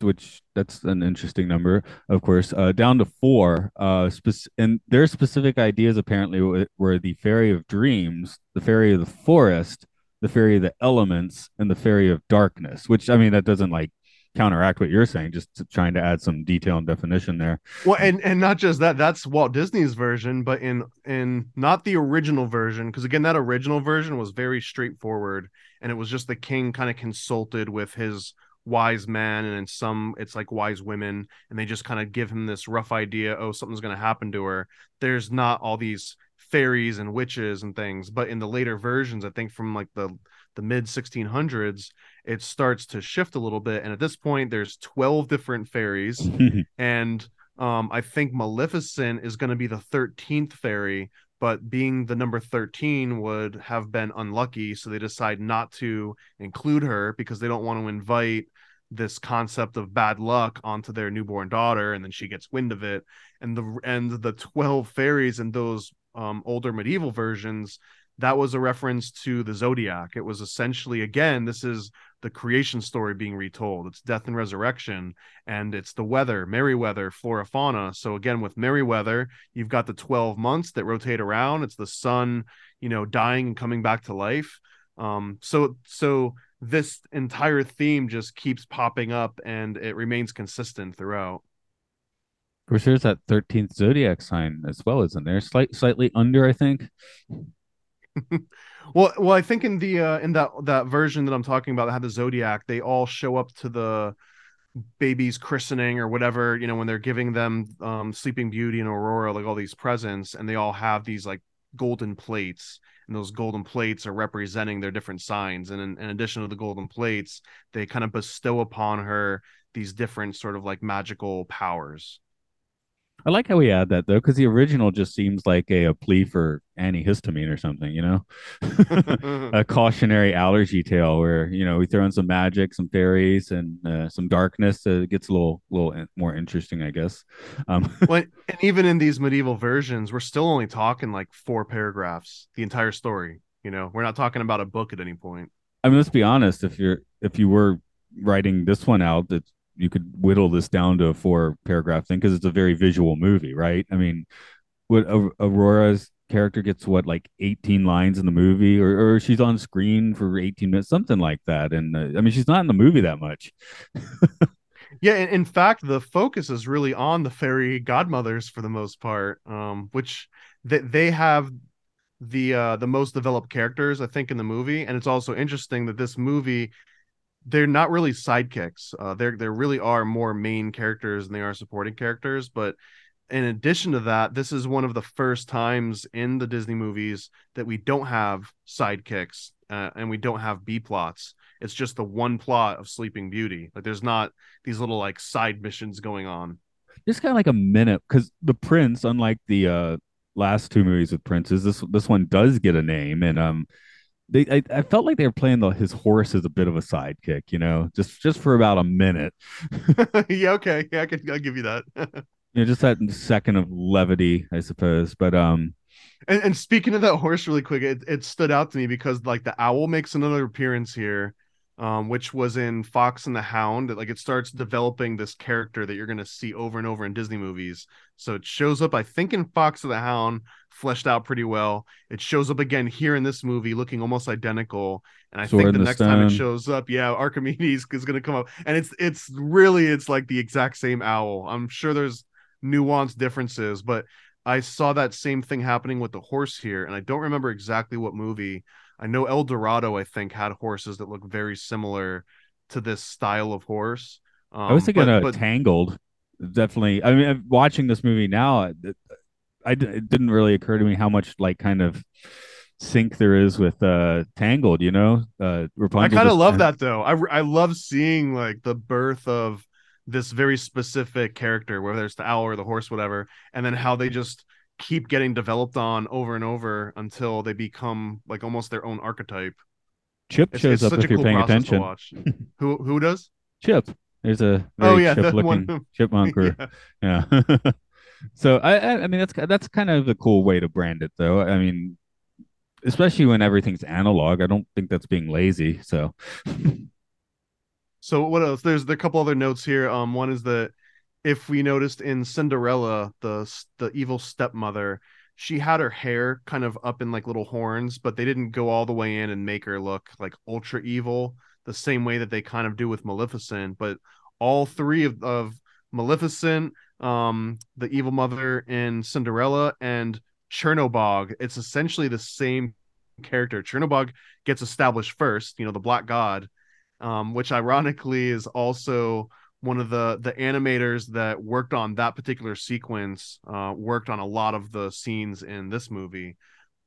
which that's an interesting number, of course, uh, down to four. Uh, spec- and their specific ideas apparently were, were the fairy of dreams, the fairy of the forest, the fairy of the elements, and the fairy of darkness. Which I mean, that doesn't like counteract what you're saying, just trying to add some detail and definition there.
Well, and and not just that, that's Walt Disney's version, but in in not the original version, because again, that original version was very straightforward, and it was just the king kind of consulted with his wise man and in some it's like wise women and they just kind of give him this rough idea oh something's going to happen to her there's not all these fairies and witches and things but in the later versions i think from like the the mid 1600s it starts to shift a little bit and at this point there's 12 different fairies and um i think maleficent is going to be the 13th fairy but being the number 13 would have been unlucky so they decide not to include her because they don't want to invite this concept of bad luck onto their newborn daughter and then she gets wind of it. And the and the 12 fairies in those um, older medieval versions that was a reference to the zodiac it was essentially again this is the creation story being retold it's death and resurrection and it's the weather merryweather flora fauna so again with merryweather you've got the 12 months that rotate around it's the sun you know dying and coming back to life um so so this entire theme just keeps popping up and it remains consistent throughout.
Of course, there's that 13th zodiac sign as well, isn't there? Slight, slightly under, I think.
well, well, I think in the uh, in that that version that I'm talking about that had the zodiac, they all show up to the baby's christening or whatever, you know, when they're giving them um, Sleeping Beauty and Aurora, like all these presents, and they all have these like golden plates and those golden plates are representing their different signs and in, in, addition to the golden plates they kind of bestow upon her these different sort of like magical powers
I like how we add that though, because the original just seems like a, a plea for antihistamine or something, you know, a cautionary allergy tale where you know we throw in some magic, some fairies, and uh, some darkness. Uh, it gets a little, little more interesting, I guess.
Um, well, and even in these medieval versions, we're still only talking like four paragraphs, the entire story. You know, we're not talking about a book at any point.
I mean, let's be honest. If you're if you were writing this one out, it's you could whittle this down to a four paragraph thing because it's a very visual movie, right? I mean, what Aurora's character gets what like 18 lines in the movie or, or she's on screen for 18 minutes something like that and uh, i mean she's not in the movie that much
yeah in, in, fact the focus is really on the fairy godmothers for the most part um which they, they have the uh the most developed characters i think in the movie and it's also interesting that this movie they're not really sidekicks. Uh, they're they really are more main characters than they are supporting characters. But in addition to that, this is one of the first times in the Disney movies that we don't have sidekicks uh, and we don't have B plots. It's just the one plot of Sleeping Beauty. Like there's not these little like side missions going on.
Just kind of like a minute because the prince, unlike the uh last two movies with princes, this this one does get a name and um they I, I, felt like they were playing the his horse as a bit of a sidekick, you know, just just for about a minute.
yeah, okay, yeah, I can I'll give you that.
you know, just that second of levity, I suppose. But um,
and, and speaking of that horse, really quick, it, it stood out to me because like the owl makes another appearance here, um, which was in Fox and the Hound. Like it starts developing this character that you're going to see over and over in Disney movies. So it shows up, I think, in Fox of the Hound, fleshed out pretty well. It shows up again here in this movie, looking almost identical. And I Sword think the, the next time it shows up, yeah, Archimedes is going to come up, and it's it's really it's like the exact same owl. I'm sure there's nuanced differences, but I saw that same thing happening with the horse here, and I don't remember exactly what movie I know El Dorado, I think, had horses that look very similar to this style of horse.
Um, I was thinking but, but, Tangled. Definitely. I mean, watching this movie now, it, I, it didn't really occur to me how much like kind of sync there is with uh Tangled. You know, uh,
I kind of love that though. I I love seeing like the birth of this very specific character, whether it's the owl or the horse, whatever, and then how they just keep getting developed on over and over until they become like almost their own archetype.
Chip it's, shows it's up if you're paying attention.
who who does?
Chip. There's a oh yeah, chip looking one... chipmunk. Or, yeah. yeah. so I I mean that's that's kind of a cool way to brand it though. I mean, especially when everything's analog. I don't think that's being lazy. So.
so what else? There's a couple other notes here. Um, one is that if we noticed in Cinderella, the the evil stepmother, she had her hair kind of up in like little horns, but they didn't go all the way in and make her look like ultra evil the same way that they kind of do with Maleficent. But all three of, of Maleficent, um, the evil mother in Cinderella, and Chernobog. It's essentially the same character. Chernobog gets established first, you know, the Black God, um, which ironically is also one of the the animators that worked on that particular sequence. Uh, worked on a lot of the scenes in this movie,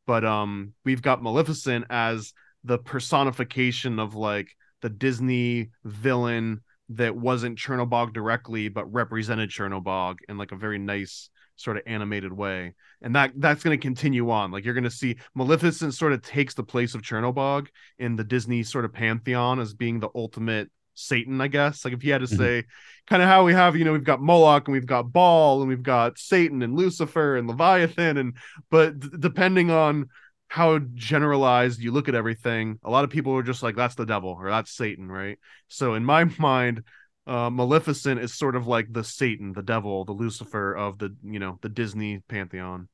but um, we've got Maleficent as the personification of like the Disney villain that wasn't Chernobog directly, but represented Chernobog in like a very nice sort of animated way. And that that's going to continue on. Like you're going to see Maleficent sort of takes the place of Chernobog in the Disney sort of pantheon as being the ultimate Satan, I guess. Like if you had to mm-hmm. say kind of how we have, you know, we've got Moloch and we've got Baal and we've got Satan and Lucifer and Leviathan and but d- depending on how generalized you look at everything, a lot of people are just like, that's the devil or that's Satan, right? So in my mind, uh, Maleficent is sort of like the Satan, the devil, the Lucifer of the you know the Disney pantheon.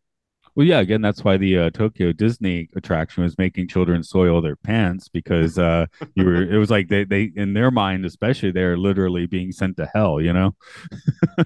Well, yeah, again, that's why the uh, Tokyo Disney attraction was making children soil their pants because uh, you were. It was like they, they, in their mind, especially, they're literally being sent to hell. You know,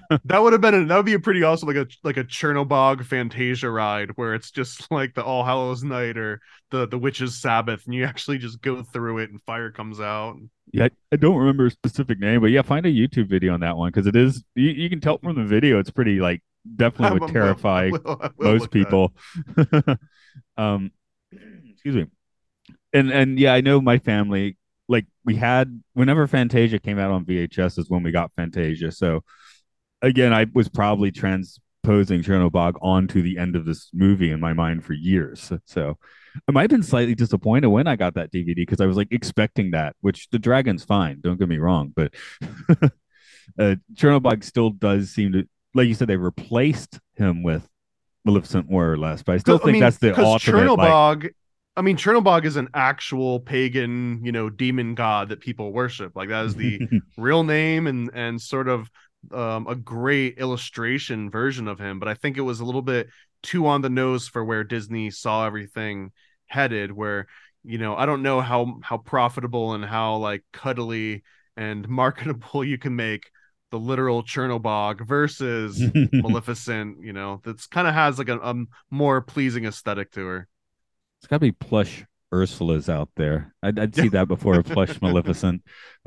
that would have been a, that would be a pretty awesome like a like a Chernobog Fantasia ride where it's just like the All Hallows Night or the the Witches Sabbath, and you actually just go through it and fire comes out.
Yeah, I don't remember a specific name, but yeah, find a YouTube video on that one because it is. You, you can tell from the video, it's pretty like definitely would terrify will, will most people. um, excuse me. And and yeah, I know my family. Like we had whenever Fantasia came out on VHS is when we got Fantasia. So again, I was probably transposing Chernobog onto the end of this movie in my mind for years. So I might have been slightly disappointed when I got that DVD because I was like expecting that, which the dragon's fine. Don't get me wrong, but uh, Chernobog still does seem to like you said, they replaced him with Maleficent more or less, but I still think I mean, that's the ultimate.
Chernobog, like... I mean, Chernobog is an actual pagan, you know, demon god that people worship. Like that is the real name and and sort of um, a great illustration version of him. But I think it was a little bit too on the nose for where Disney saw everything headed. Where you know, I don't know how how profitable and how like cuddly and marketable you can make the literal Chernobog versus Maleficent, you know, that's kind of has like a, a, more pleasing aesthetic to her.
It's got to be plush Ursula's out there. I'd, I'd see that before a plush Maleficent.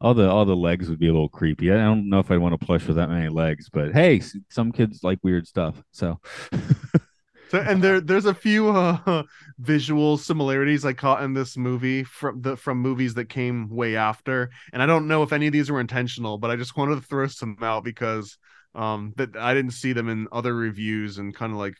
all the all the legs would be a little creepy. I don't know if I'd want to plush with that many legs, but hey, some kids like weird stuff. So
so, and there there's a few uh, visual similarities I caught in this movie from the from movies that came way after, and I don't know if any of these were intentional, but I just wanted to throw some out because um that I didn't see them in other reviews and kind of like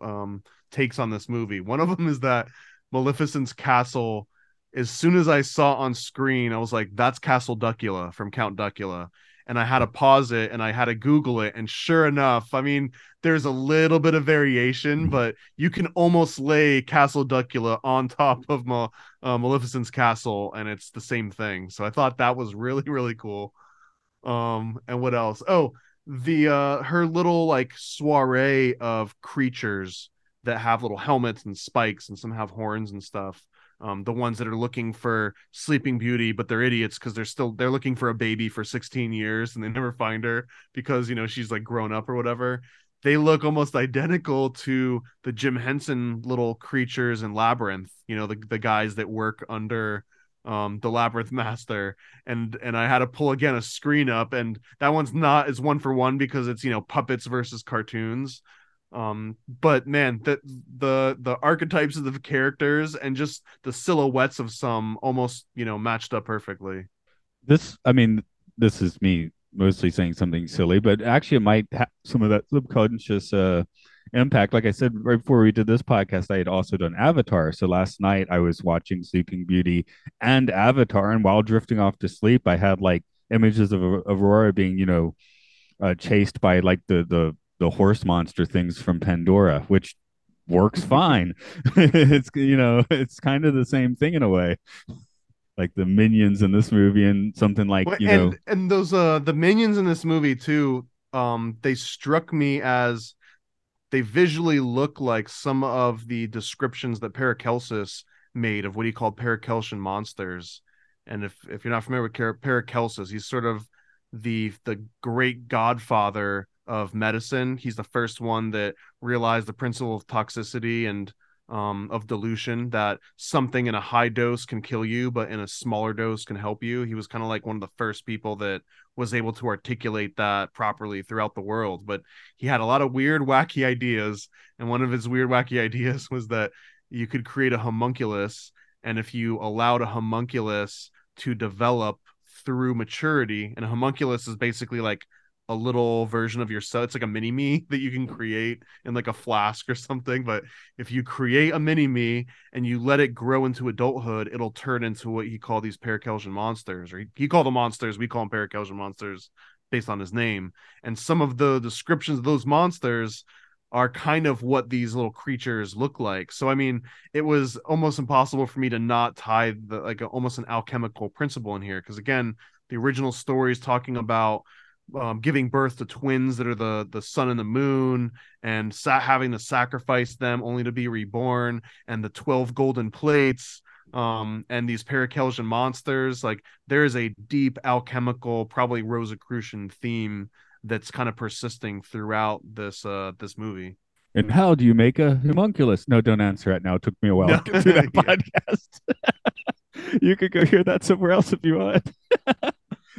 um takes on this movie. One of them is that Maleficent's castle. As soon as I saw on screen, I was like, "That's Castle Duckula from Count Duckula," and I had to pause it and I had to Google it. And sure enough, I mean, there's a little bit of variation, mm-hmm. but you can almost lay Castle Duckula on top of Ma- uh, Maleficent's castle, and it's the same thing. So I thought that was really, really cool. Um, and what else? Oh, the uh her little like soiree of creatures that have little helmets and spikes and some have horns and stuff um, the ones that are looking for Sleeping Beauty, but they're idiots because they're still they're looking for a baby for 16 years and they never find her because you know she's like grown up or whatever. They look almost identical to the Jim Henson little creatures in Labyrinth. You know the the guys that work under um the labyrinth master and and i had to pull again a screen up and that one's not as one for one because it's you know puppets versus cartoons um but man the the the archetypes of the characters and just the silhouettes of some almost you know matched up perfectly.
This i mean this is me mostly saying something silly but actually it might have some of that subconscious uh impact. Like i said right before we did this podcast i had also done avatar. So last night i was watching sleeping beauty and avatar and while drifting off to sleep i had like images of aurora being you know uh, chased by like the the the horse monster things from Pandora, which works fine. it's you know, it's kind of the same thing in a way. Like the minions in this movie and something like you
and,
know
and those uh the minions in this movie too, um, they struck me as they visually look like some of the descriptions that Paracelsus made of what he called Paracelsian monsters And if if you're not familiar with Paracelsus, he's sort of the the great godfather of medicine. He's the first one that realized the principle of toxicity and um, of dilution that something in a high dose can kill you, but in a smaller dose can help you. He was kind of like one of the first people that was able to articulate that properly throughout the world. But he had a lot of weird, wacky ideas. And one of his weird, wacky ideas was that you could create a homunculus. And if you allowed a homunculus to develop through maturity, and a homunculus is basically like a little version of yourself. It's like a mini me that you can create in like a flask or something. But if you create a mini me and you let it grow into adulthood, it'll turn into what he called these Paracelsian monsters, or he, he called them monsters. We call them Paracelsian monsters based on his name. And some of the descriptions of those monsters are kind of what these little creatures look like. So I mean, it was almost impossible for me to not tie the like a, almost an alchemical principle in here because again, the original story is talking about um, giving birth to twins that are the the sun and the moon and sa- having to sacrifice them only to be reborn and the 12 golden plates um, and these Paracelsian monsters like there is a deep alchemical probably rosicrucian theme that's kind of persisting throughout this uh this movie.
And how do you make a homunculus? No don't answer it now. It took me a while no. to get through that podcast. You could go hear that somewhere else if you want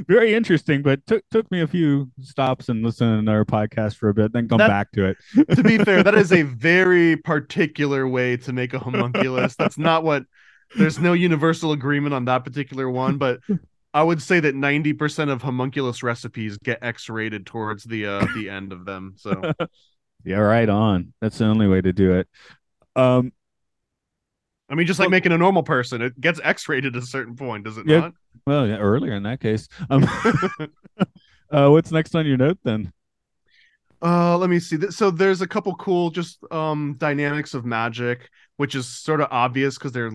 very interesting, but took took me a few stops and listen to our podcast for a bit, then come that, back to it.
to be fair, that is a very particular way to make a homunculus. That's not what. There's no universal agreement on that particular one, but I would say that 90% of homunculus recipes get X-rated towards the uh the end of them. So
yeah, right on. That's the only way to do it. Um
I mean, just like making a normal person, it gets X-rated at a certain point, does it yeah. not?
Well, yeah, earlier in that case. Um, uh, what's next on your note then?
Uh, let me see. So there's a couple cool just um dynamics of magic, which is sort of obvious because they're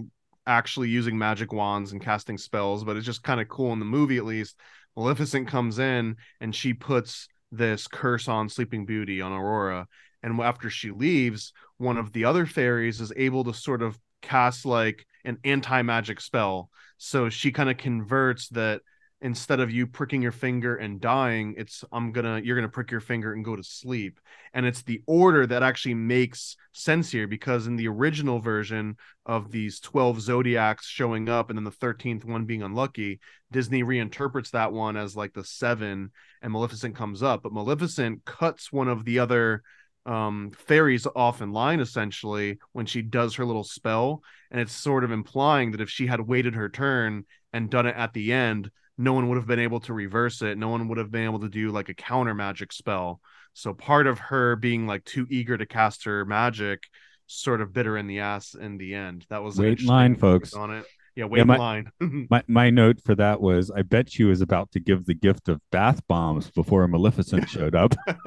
actually using magic wands and casting spells, but it's just kind of cool in the movie at least. Maleficent comes in and she puts this curse on Sleeping Beauty on Aurora, and after she leaves, one of the other fairies is able to sort of cast like an anti magic spell. So she kind of converts that instead of you pricking your finger and dying, it's I'm gonna you're gonna prick your finger and go to sleep. And it's the order that actually makes sense here because in the original version of these 12 zodiacs showing up and then the 13th one being unlucky, Disney reinterprets that one as like the seven and Maleficent comes up. But Maleficent cuts one of the other um fairies off in line essentially when she does her little spell. And it's sort of implying that if she had waited her turn and done it at the end no one would have been able to reverse it. No one would have been able to do like a counter magic spell. So part of her being like too eager to cast her magic sort of bitter in the ass in the end. That was
wait line folks.
on it yeah, wait yeah,
my,
line.
my my note for that was I bet she was about to give the gift of bath bombs before Maleficent showed up.
I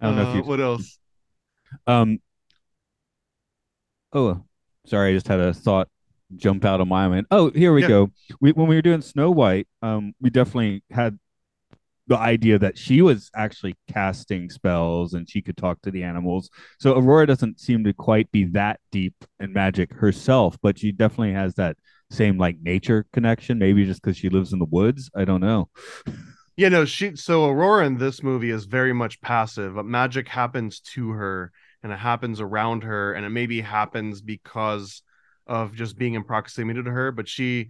don't uh, know if uh, you what else.
Um oh sorry, I just had a thought jump out of my mind. Oh, here we yeah. go. We when we were doing Snow White, um, we definitely had the idea that she was actually casting spells and she could talk to the animals. So Aurora doesn't seem to quite be that deep in magic herself, but she definitely has that same like nature connection. Maybe just because she lives in the woods. I don't know.
Yeah, no, she so Aurora in this movie is very much passive. Magic happens to her and it happens around her, and it maybe happens because of just being in proximity to her. But she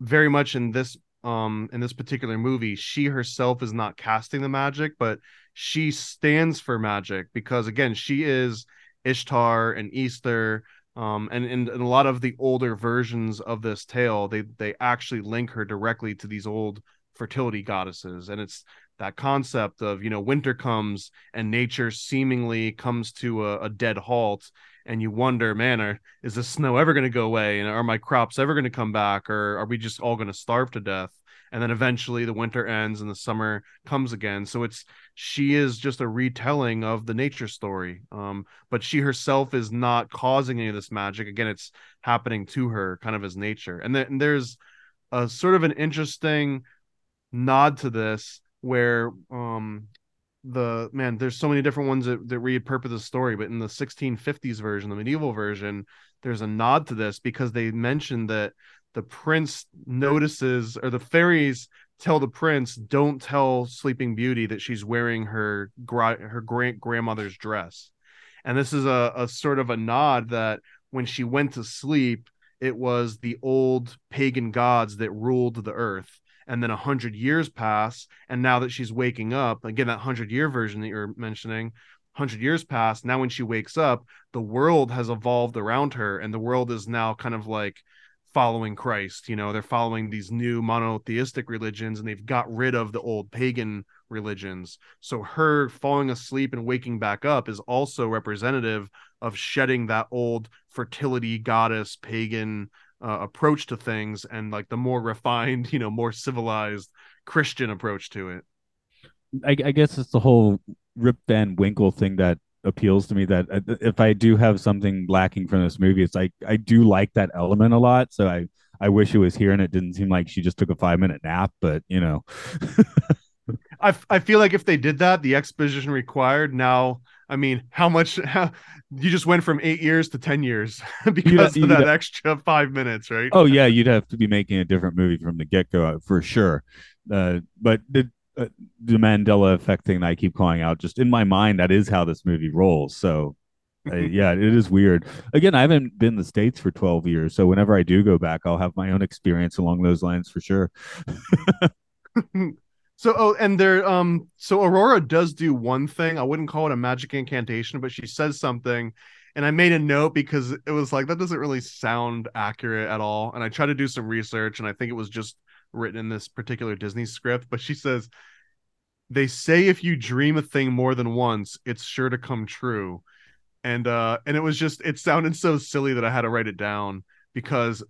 very much in this um in this particular movie she herself is not casting the magic but she stands for magic because again she is ishtar and easter um and, in a lot of the older versions of this tale they they actually link her directly to these old fertility goddesses. And it's that concept of you know winter comes and nature seemingly comes to a, a dead halt and you wonder, man, are, is the snow ever going to go away? And are my crops ever going to come back? Or are we just all going to starve to death? And then eventually the winter ends and the summer comes again. So it's she is just a retelling of the nature story. Um, but she herself is not causing any of this magic. Again, it's happening to her kind of as nature. And then and there's a sort of an interesting nod to this where um the man there's so many different ones that, that repurpose the story but in the 1650s version the medieval version there's a nod to this because they mentioned that the prince notices or the fairies tell the prince don't tell sleeping beauty that she's wearing her her great grandmother's dress. And this is a, a sort of a nod that when she went to sleep it was the old pagan gods that ruled the earth and then a hundred years pass and now that she's waking up again that hundred year version that you're mentioning hundred years pass now when she wakes up the world has evolved around her and the world is now kind of like following Christ. You know, they're following these new monotheistic religions and they've got rid of the old pagan religions. So her falling asleep and waking back up is also representative of shedding that old fertility goddess pagan uh, approach to things and like the more refined, you know, more civilized Christian approach to it.
I, I guess it's the whole Rip Van Winkle thing that appeals to me that uh, if I do have something lacking from this movie, it's like I do like that element a lot. So I I wish it was here, and it didn't seem like she just took a five minute nap. But you know,
I I feel like if they did that, the exposition required now. I mean, how much how, you just went from eight years to ten years because of that extra five minutes, right?
Oh yeah, you'd have to be making a different movie from the get go uh, for sure. Uh, but the uh, the Mandela effect thing that I keep calling out. Just in my mind, that is how this movie rolls. So, uh, yeah, it is weird. Again, I haven't been in the states for twelve years, so whenever I do go back, I'll have my own experience along those lines for sure.
so, oh, and there, um, so Aurora does do one thing. I wouldn't call it a magic incantation, but she says something. And I made a note because it was like that doesn't really sound accurate at all. And I tried to do some research, and I think it was just written in this particular Disney script, but she says, They say if you dream a thing more than once, it's sure to come true. And uh and it was just it sounded so silly that I had to write it down because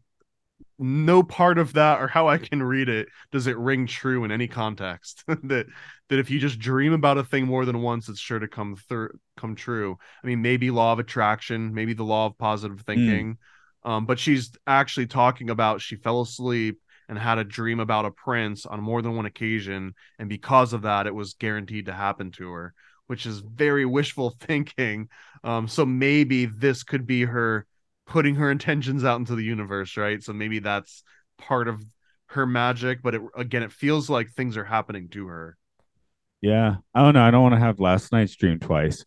no part of that or how I can read it does it ring true in any context. that that if you just dream about a thing more than once, it's sure to come through come true. I mean, maybe law of attraction, maybe the law of positive thinking. Mm. Um, but she's actually talking about she fell asleep and had a dream about a prince on more than one occasion and because of that it was guaranteed to happen to her which is very wishful thinking um so maybe this could be her putting her intentions out into the universe right so maybe that's part of her magic but it, again it feels like things are happening to her
yeah i don't know i don't want to have last night's dream twice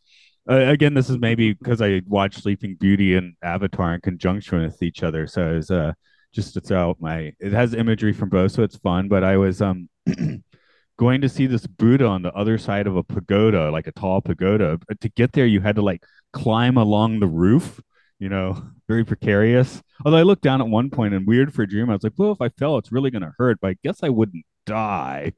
uh, again this is maybe because i watched sleeping beauty and avatar in conjunction with each other so it's uh just to throw out my it has imagery from both, so it's fun. But I was um going to see this Buddha on the other side of a pagoda, like a tall pagoda. But to get there, you had to like climb along the roof. You know, very precarious. Although I looked down at one point and weird for a dream, I was like, well, if I fell, it's really gonna hurt. But I guess I wouldn't die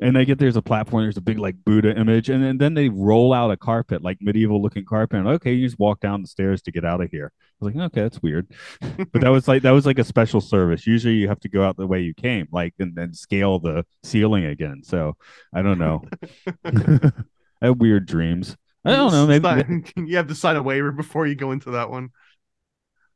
and I get there's a platform, there's a big like Buddha image, and then, then they roll out a carpet, like medieval looking carpet. And, okay, you just walk down the stairs to get out of here. I was like, okay, that's weird, but that was like that was like a special service. Usually, you have to go out the way you came, like and then scale the ceiling again. So I don't know. I have weird dreams. I don't know. Maybe
you have to sign a waiver before you go into that one.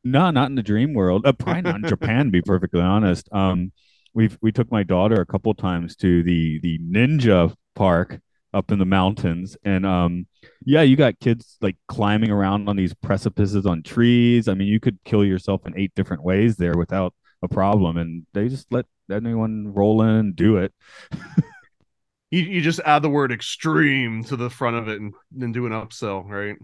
No, not in the dream world. Uh, probably not in Japan. To be perfectly honest. Um, we've we took my daughter a couple times to the the ninja park up in the mountains and um yeah you got kids like climbing around on these precipices on trees i mean you could kill yourself in eight different ways there without a problem and they just let anyone roll in and do it
you, you just add the word extreme to the front of it and then do an upsell right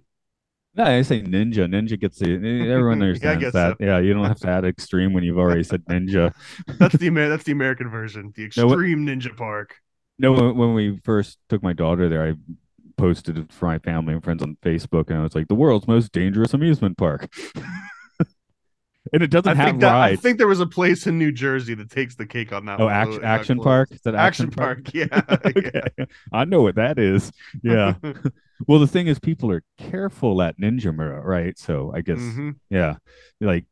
no, I say ninja. Ninja gets the everyone understands yeah, that. So. Yeah, you don't have to add extreme when you've already said ninja.
that's the that's the American version, the extreme no, ninja park.
No, when, we first took my daughter there, I posted it for my family and friends on Facebook, and I was like, "The world's most dangerous amusement park." and it doesn't I have
that,
rides.
I think there was a place in New Jersey that takes the cake on that.
Oh, action, action park. Is that
action, action park? park? Yeah, okay.
yeah. I know what that is. Yeah. well, the thing is, people are careful at Ninja Mura, right? So I guess, mm-hmm. yeah, like,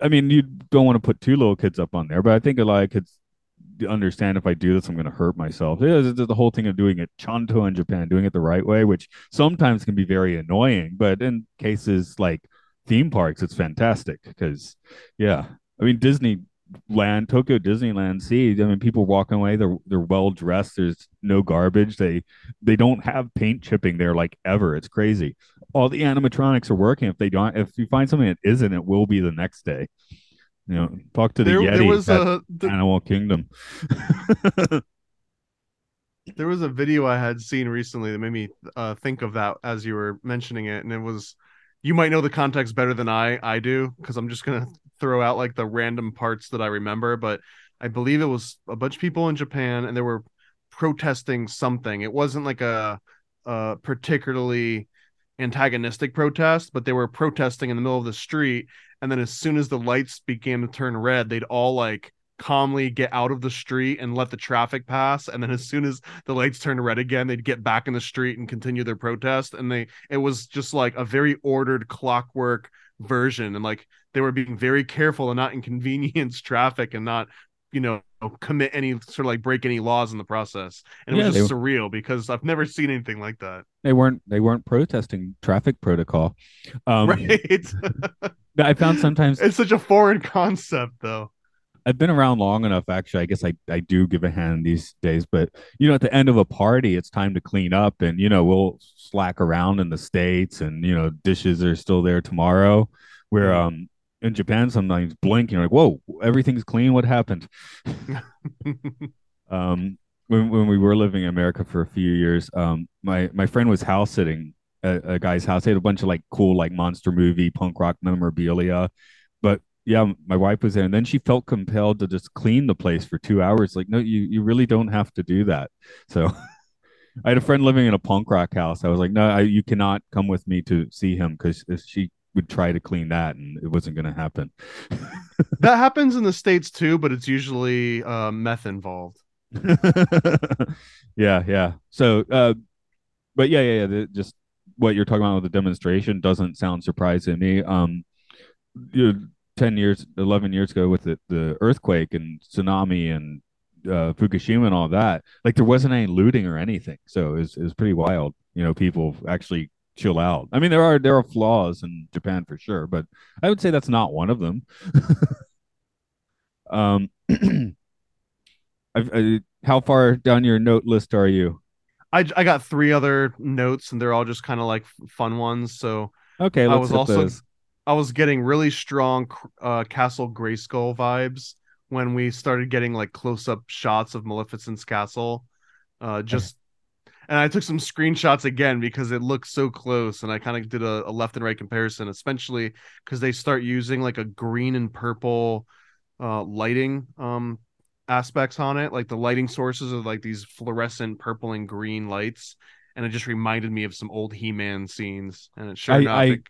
I mean, you don't want to put two little kids up on there, but I think a lot of kids understand if I do this, I'm going to hurt myself. It is the whole thing of doing it chanto in Japan, doing it the right way, which sometimes can be very annoying, but in cases like theme parks, it's fantastic because, yeah, I mean, Disney land tokyo disneyland see i mean people walking away they're they're well dressed there's no garbage they they don't have paint chipping there like ever it's crazy all the animatronics are working. If they don't, if you find something that isn't, it will be the next day. You know, talk to the
there,
Yeti
there was a the,
Animal Kingdom.
there was a video I had seen recently that made me uh, think of that as you were mentioning it, and it was you might know the context better than I I do because I'm just gonna throw out like the random parts that I remember, but I believe it was a bunch of people in Japan and they were protesting something. It wasn't like a, a particularly antagonistic protest, but they were protesting in the middle of the street. And then as soon as the lights began to turn red, they'd all like calmly get out of the street and let the traffic pass and then as soon as the lights turned red again they'd get back in the street and continue their protest and they it was just like a very ordered clockwork version and like they were being very careful and not inconvenience traffic and not you know commit any sort of like break any laws in the process and it
Yeah,
was just
they-
surreal because i've never seen anything like that.
They weren't they weren't protesting traffic protocol. Um,
right.
I found sometimes
it's such a foreign concept though
I've been around long enough. Actually, I guess I, I do give a hand these days. But you know, at the end of a party, it's time to clean up, and you know we'll slack around in the states, and you know dishes are still there tomorrow. Where um in Japan, sometimes blink, you're like, whoa, everything's clean. What happened? um, when when we were living in America for a few years, um, my my friend was house sitting at a guy's house. He had a bunch of like cool like monster movie punk rock memorabilia, but yeah, my wife was there, and then she felt compelled to just clean the place for two hours. Like, no, you you really don't have to do that. So. I had a friend living in a punk rock house. I was like, no, I, you cannot come with me to see him because she would try to clean that and it wasn't going to happen.
that happens in the states too but it's usually uh, meth involved
yeah, yeah. So, uh, but yeah, yeah, yeah. The, just what you're talking about with the demonstration doesn't sound surprising to me. Um, you know, ten years, eleven years ago, with the, the earthquake and tsunami and uh, Fukushima and all that, like there wasn't any looting or anything. So it was, it was pretty wild. You know, people actually chill out. I mean, there are there are flaws in Japan for sure, but I would say that's not one of them. um. I've, uh, how far down your note list are you?
I, I got three other notes and they're all just kind of like fun ones so
Okay,
I was also. I was getting really strong uh, Castle Grayskull vibes when we started getting like close up shots of Maleficent's castle. Uh, just and I took some screenshots again because it looked so close, and I kind of did a, a left and right comparison, especially because they start using like a green and purple uh, lighting um, aspects on it. Like the lighting sources are like these fluorescent purple and green lights. And it just reminded me of some old He-Man scenes, and it sure
I-
enough,
I-
it-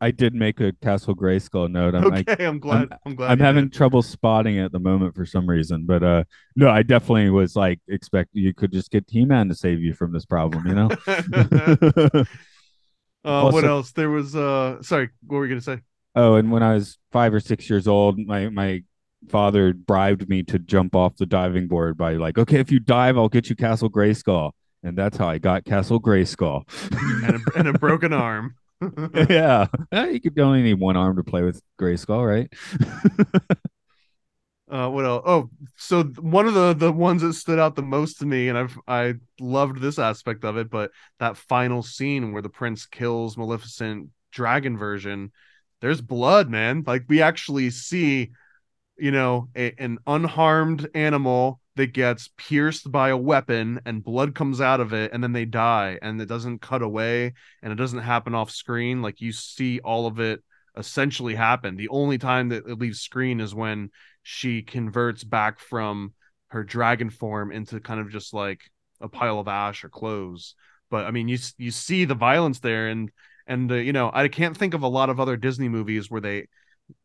I did make a Castle Grayskull note. I'm like,
okay, I'm glad. I'm, glad.
I'm having
did.
trouble spotting it at the moment for some reason, but uh, no, I definitely was like expect you could just get He-Man to save you from this problem, you know?
uh, what else? There was. Uh, sorry, what were you gonna say?
oh, and when I was five or six years old, my my father bribed me to jump off the diving board by like, okay, if you dive, I'll get you Castle Grayskull, and that's how I got Castle Grayskull.
And a, and a broken arm.
yeah, you could only need one arm to play with Grayskull, right?
Uh, what else? Oh, so one of the the ones that stood out the most to me, and I've I loved this aspect of it, but that final scene where the prince kills Maleficent dragon version, there's blood, man. Like we actually see, you know, a, an unharmed animal that gets pierced by a weapon and blood comes out of it, and then they die, and it doesn't cut away, and it doesn't happen off screen. Like you see all of it essentially happen. The only time that it leaves screen is when she converts back from her dragon form into kind of just like a pile of ash or clothes. But I mean, you you see the violence there, and and uh, you know, I can't think of a lot of other Disney movies where they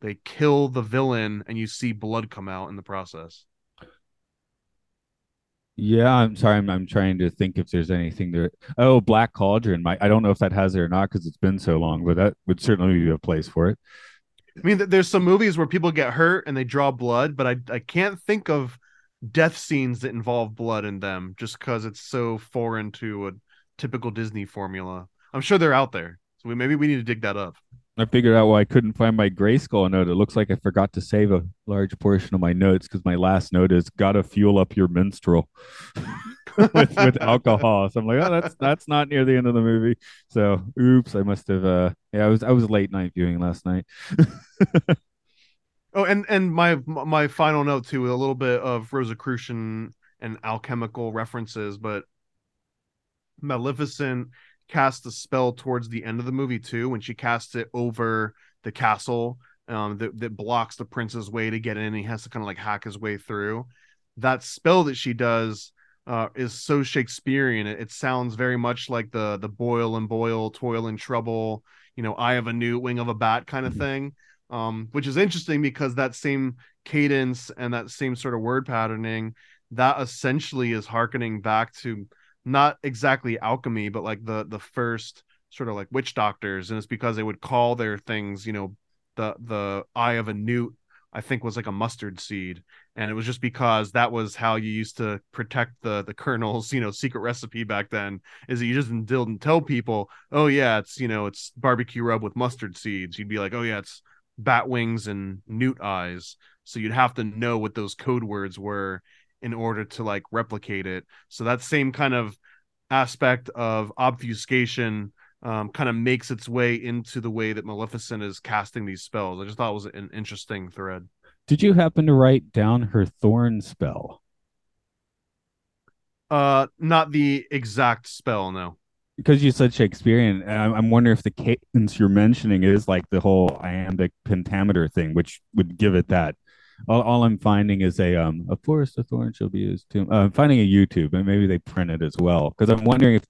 they kill the villain and you see blood come out in the process.
Yeah, I'm sorry. I'm, I'm trying to think if there's anything there. Oh, Black Cauldron. My, I don't know if that has it or not because it's been so long, but that would certainly be a place for it.
I mean, there's some movies where people get hurt and they draw blood, but I I can't think of death scenes that involve blood in them just because it's so foreign to a typical Disney formula. I'm sure they're out there, so we, maybe we need to dig that up.
I figured out why I couldn't find my Grayskull note. It looks like I forgot to save a large portion of my notes because my last note is "Gotta fuel up your minstrel." with with alcohol. So I'm like, oh, that's that's not near the end of the movie. So oops, I must have. uh Yeah, I was I was late night viewing last night.
oh, and and my my final note too, a little bit of Rosicrucian and alchemical references, but Maleficent casts a spell towards the end of the movie too, when she casts it over the castle um, that that blocks the prince's way to get in. and He has to kind of like hack his way through. That spell that she does uh, is so Shakespearean. It, it, sounds very much like the the boil and boil, toil and trouble. You know, eye of a new wing of a bat kind of mm-hmm. thing. Um, which is interesting because that same cadence and that same sort of word patterning that essentially is harkening back to not exactly alchemy, but like the the first sort of like witch doctors, and it's because they would call their things, you know, the the eye of a newt I think was like a mustard seed, and it was just because that was how you used to protect the the colonel's you know secret recipe back then. Is that you just didn't tell people, oh yeah, it's you know it's barbecue rub with mustard seeds. You'd be like, oh yeah, it's bat wings and newt eyes. So you'd have to know what those code words were in order to like replicate it. So that same kind of aspect of obfuscation um, kind of makes its way into the way that Maleficent is casting these spells. I just thought it was an interesting thread.
Did you happen to write down her thorn spell?
Uh, not the exact spell, no.
Because you said Shakespearean, I'm wondering if the cadence you're mentioning is like the whole iambic pentameter thing, which would give it that. All, all I'm finding is a um a forest of thorns shall be used to. Uh, I'm finding a YouTube, and maybe they print it as well. Because I'm wondering if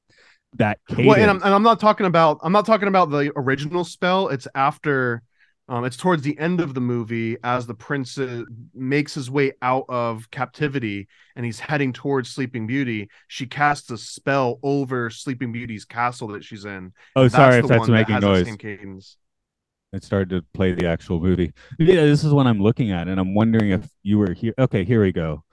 that cadence.
Well, and I'm, and I'm not talking about I'm not talking about the original spell. It's after um, it's towards the end of the movie as the prince uh, makes his way out of captivity and he's heading towards Sleeping Beauty. She casts a spell over Sleeping Beauty's castle that she's in.
Oh, sorry if that's making that noise. It started to play the actual movie. Yeah, this is what I'm looking at, and I'm wondering if you were here. Okay, here we go.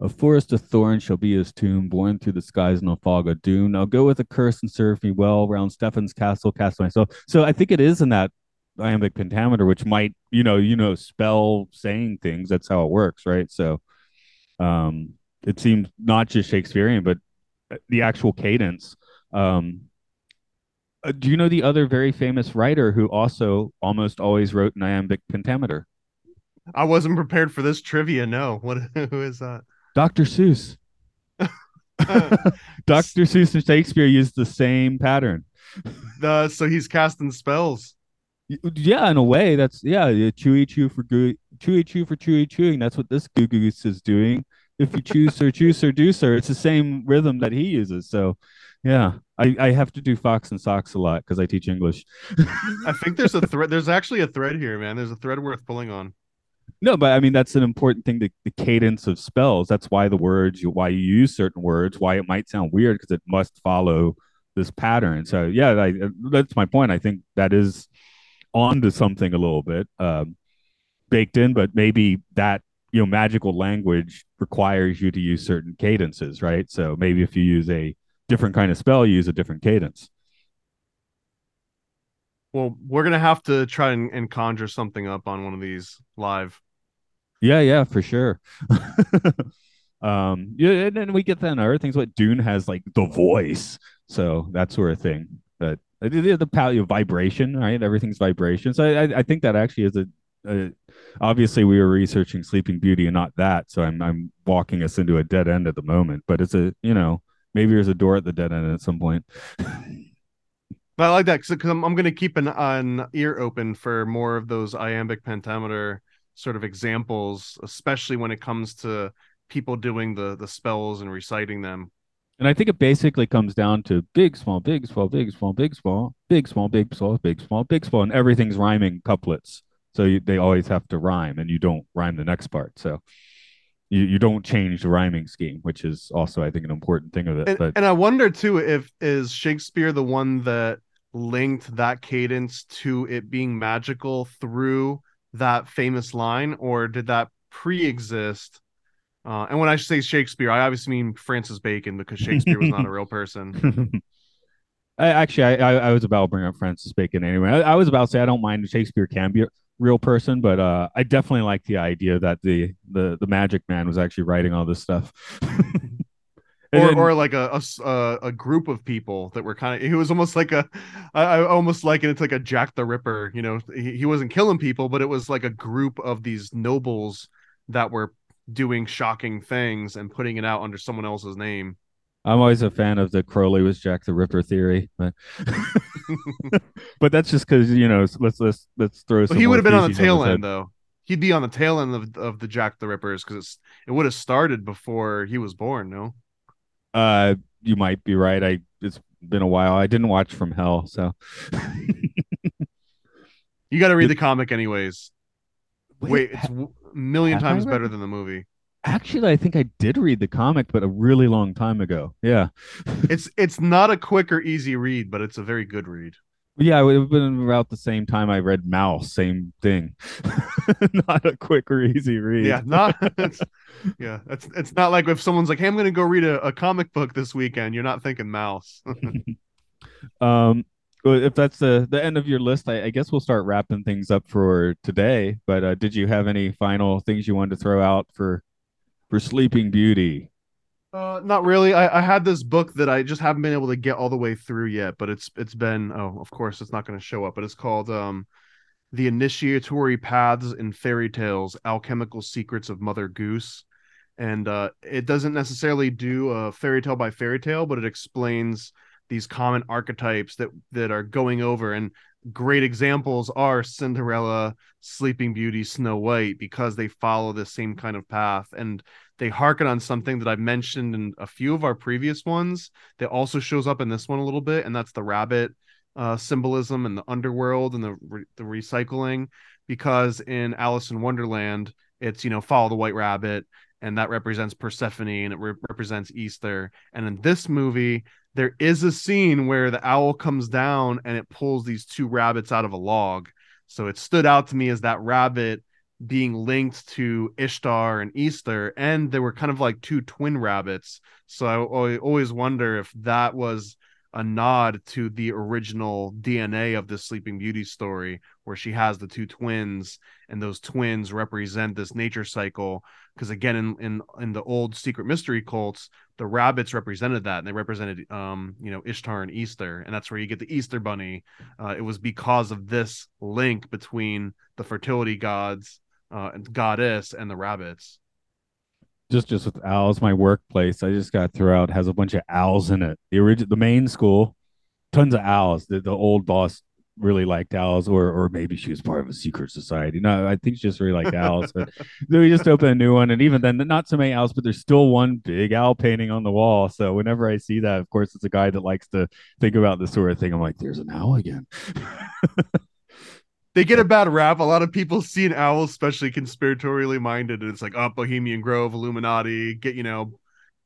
A forest of thorns shall be his tomb, born through the skies in a fog of doom. I'll go with a curse and serve me well round Stefan's castle, cast myself. So I think it is in that iambic pentameter, which might, you know, you know, spell saying things. That's how it works, right? So um it seems not just Shakespearean, but the actual cadence. Um uh, do you know the other very famous writer who also almost always wrote an iambic pentameter?
I wasn't prepared for this trivia. No, what? Who is that?
Dr. Seuss. Dr. Seuss and Shakespeare used the same pattern.
Uh, so he's casting spells.
Yeah, in a way, that's yeah. Chewy chew for goo, chewy chew for chewy chewing. That's what this goo goose is doing. If you choose sir, choose sir, do sir. It's the same rhythm that he uses. So, yeah, I, I have to do Fox in Socks a lot because I teach English.
I think there's a thread. There's actually a thread here, man. There's a thread worth pulling on.
No, but I mean that's an important thing. The, the cadence of spells. That's why the words, you, why you use certain words, why it might sound weird because it must follow this pattern. So yeah, I, that's my point. I think that is onto something a little bit um, baked in, but maybe that you know magical language requires you to use certain cadences, right? So maybe if you use a different kind of spell, you use a different cadence.
Well, we're gonna have to try and, and conjure something up on one of these live.
Yeah, yeah, for sure. um, yeah, and then we get that in other things. What Dune has like the voice, so that sort of thing. But the the, the vibration, right? Everything's vibration. So I, I think that actually is a, a, obviously we were researching Sleeping Beauty and not that. So I'm I'm walking us into a dead end at the moment. But it's a you know maybe there's a door at the dead end at some point.
But I like that because I'm, I'm going to keep an, an ear open for more of those iambic pentameter sort of examples, especially when it comes to people doing the the spells and reciting them.
And I think it basically comes down to big, small, big, small, big, small, big, small, big, small, big, small, big, small, big, small, and everything's rhyming couplets. So you, they always have to rhyme, and you don't rhyme the next part. So you, you don't change the rhyming scheme, which is also I think an important thing of it.
And,
but
and I wonder too if is Shakespeare the one that linked that cadence to it being magical through that famous line, or did that pre-exist? Uh, and when I say Shakespeare, I obviously mean Francis Bacon because Shakespeare was not a real person.
I, actually, I, I, I was about to bring up Francis Bacon anyway. I, I, was about to say I don't mind Shakespeare can be real person, but uh, I definitely like the idea that the the the Magic Man was actually writing all this stuff.
Or,
then-
or like a group of people that were kind of it was almost like a I, I almost liken it to like a Jack the Ripper you know he, he wasn't killing people but it was like a group of these nobles that were doing shocking things and putting it out under someone else's name
I'm always a fan of the Crowley was Jack the Ripper theory, but but that's just because you know let's let's let's throw.
but
some
he would have been on the tail end though he'd be on the tail end of, of the Jack the Rippers because it would have started before he was born no
Uh, you might be right. I it's been a while. I didn't watch From Hell, so
you got to read the comic anyways wait it's w- a million times better than the movie
actually, I think I did read the comic, but a really long time ago. Yeah,
it's it's not a quick or easy read but it's a very good read
yeah, it would have been about the same time I read Maus. Same thing. Not a quick or easy read.
Yeah, not it's, yeah. It's it's not like if someone's like, "Hey, I'm going to go read a, a comic book this weekend." You're not thinking Maus.
um if that's the the end of your list I, I guess we'll start wrapping things up for today but uh, did you have any final things you wanted to throw out for for sleeping beauty
uh, not really. I, I had this book that I just haven't been able to get all the way through yet, but it's it's been oh, of course, it's not going to show up, but it's called um, the Initiatory Paths in Fairy Tales: Alchemical Secrets of Mother Goose. And uh, it doesn't necessarily do a fairy tale by fairy tale, but it explains these common archetypes that that are going over. And great examples are Cinderella, Sleeping Beauty, Snow White because they follow the same kind of path. And they harken on something that I've mentioned in a few of our previous ones that also shows up in this one a little bit and that's the rabbit uh, symbolism and the underworld and the re- the recycling. Because in Alice in Wonderland it's you know follow the white rabbit and that represents Persephone and it re- represents Easter. And in this movie there is a scene where the owl comes down and it pulls these two rabbits out of a log. So it stood out to me as that rabbit being linked to Ishtar and Easter, and they were kind of like two twin rabbits. So I, always wonder if that was a nod to the original DNA of the Sleeping Beauty story, where she has the two twins, and those twins represent this nature cycle. Because again, in, in in the old secret mystery cults, the rabbits represented that and they represented um you know ishtar and easter and that's where you get the easter bunny. Uh, it was because of this link between the fertility gods uh and goddess and the rabbits.
Just just with owls my workplace i just got through out has a bunch of owls in it. The original the main school tons of owls. The, the old boss really liked owls or or maybe she was part of a secret society. No i think she just really liked owls but then we just opened a new one and even then not so many owls but there's still one big owl painting on the wall so whenever i see that of course it's a guy that likes to think about this sort of thing. I'm like there's an owl again.
They get a bad rap. A lot of people see an owl especially conspiratorially minded and it's like oh bohemian grove illuminati get you know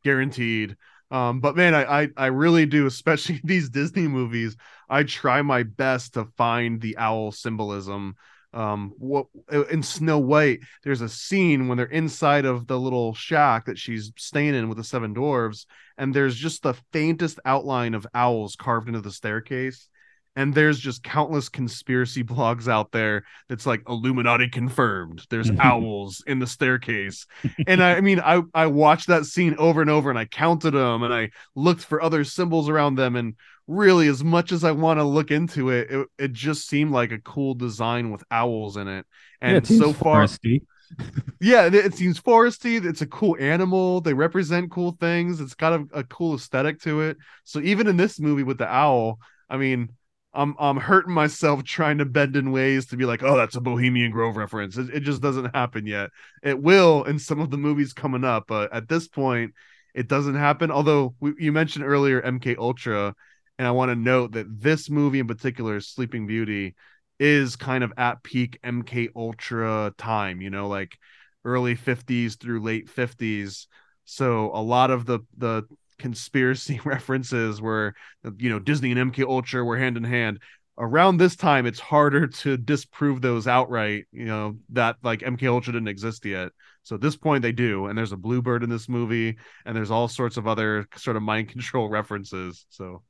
guaranteed um, but man, I, I I really do, especially these Disney movies. I try my best to find the owl symbolism. Um, what in Snow White, there's a scene when they're inside of the little shack that she's staying in with the seven dwarves, and there's just the faintest outline of owls carved into the staircase. And there's just countless conspiracy blogs out there that's like Illuminati confirmed. There's owls in the staircase and I, I mean I I watched that scene over and over and I counted them and I looked for other symbols around them and really as much as I want to look into it, it it just seemed like a cool design with owls in it. And
Yeah, it
so far
foresty.
yeah, it, it seems foresty. It's a cool animal. They represent cool things. It's got a, a cool aesthetic to it. So even in this movie with the owl, I mean, I'm I'm hurting myself trying to bend in ways to be like, oh, that's a Bohemian Grove reference. It, it just doesn't happen yet. It will in some of the movies coming up, but at this point, it doesn't happen. Although we, you mentioned earlier MK Ultra, and I want to note that this movie in particular, Sleeping Beauty, is kind of at peak MK Ultra time. You know, like early 50s through late 50s. So a lot of the the conspiracy references where you know Disney and MK Ultra were hand in hand. Around this time, it's harder to disprove those outright. You know that like MK Ultra didn't exist yet. So at this point, they do, and there's a bluebird in this movie, and there's all sorts of other sort of mind control references. So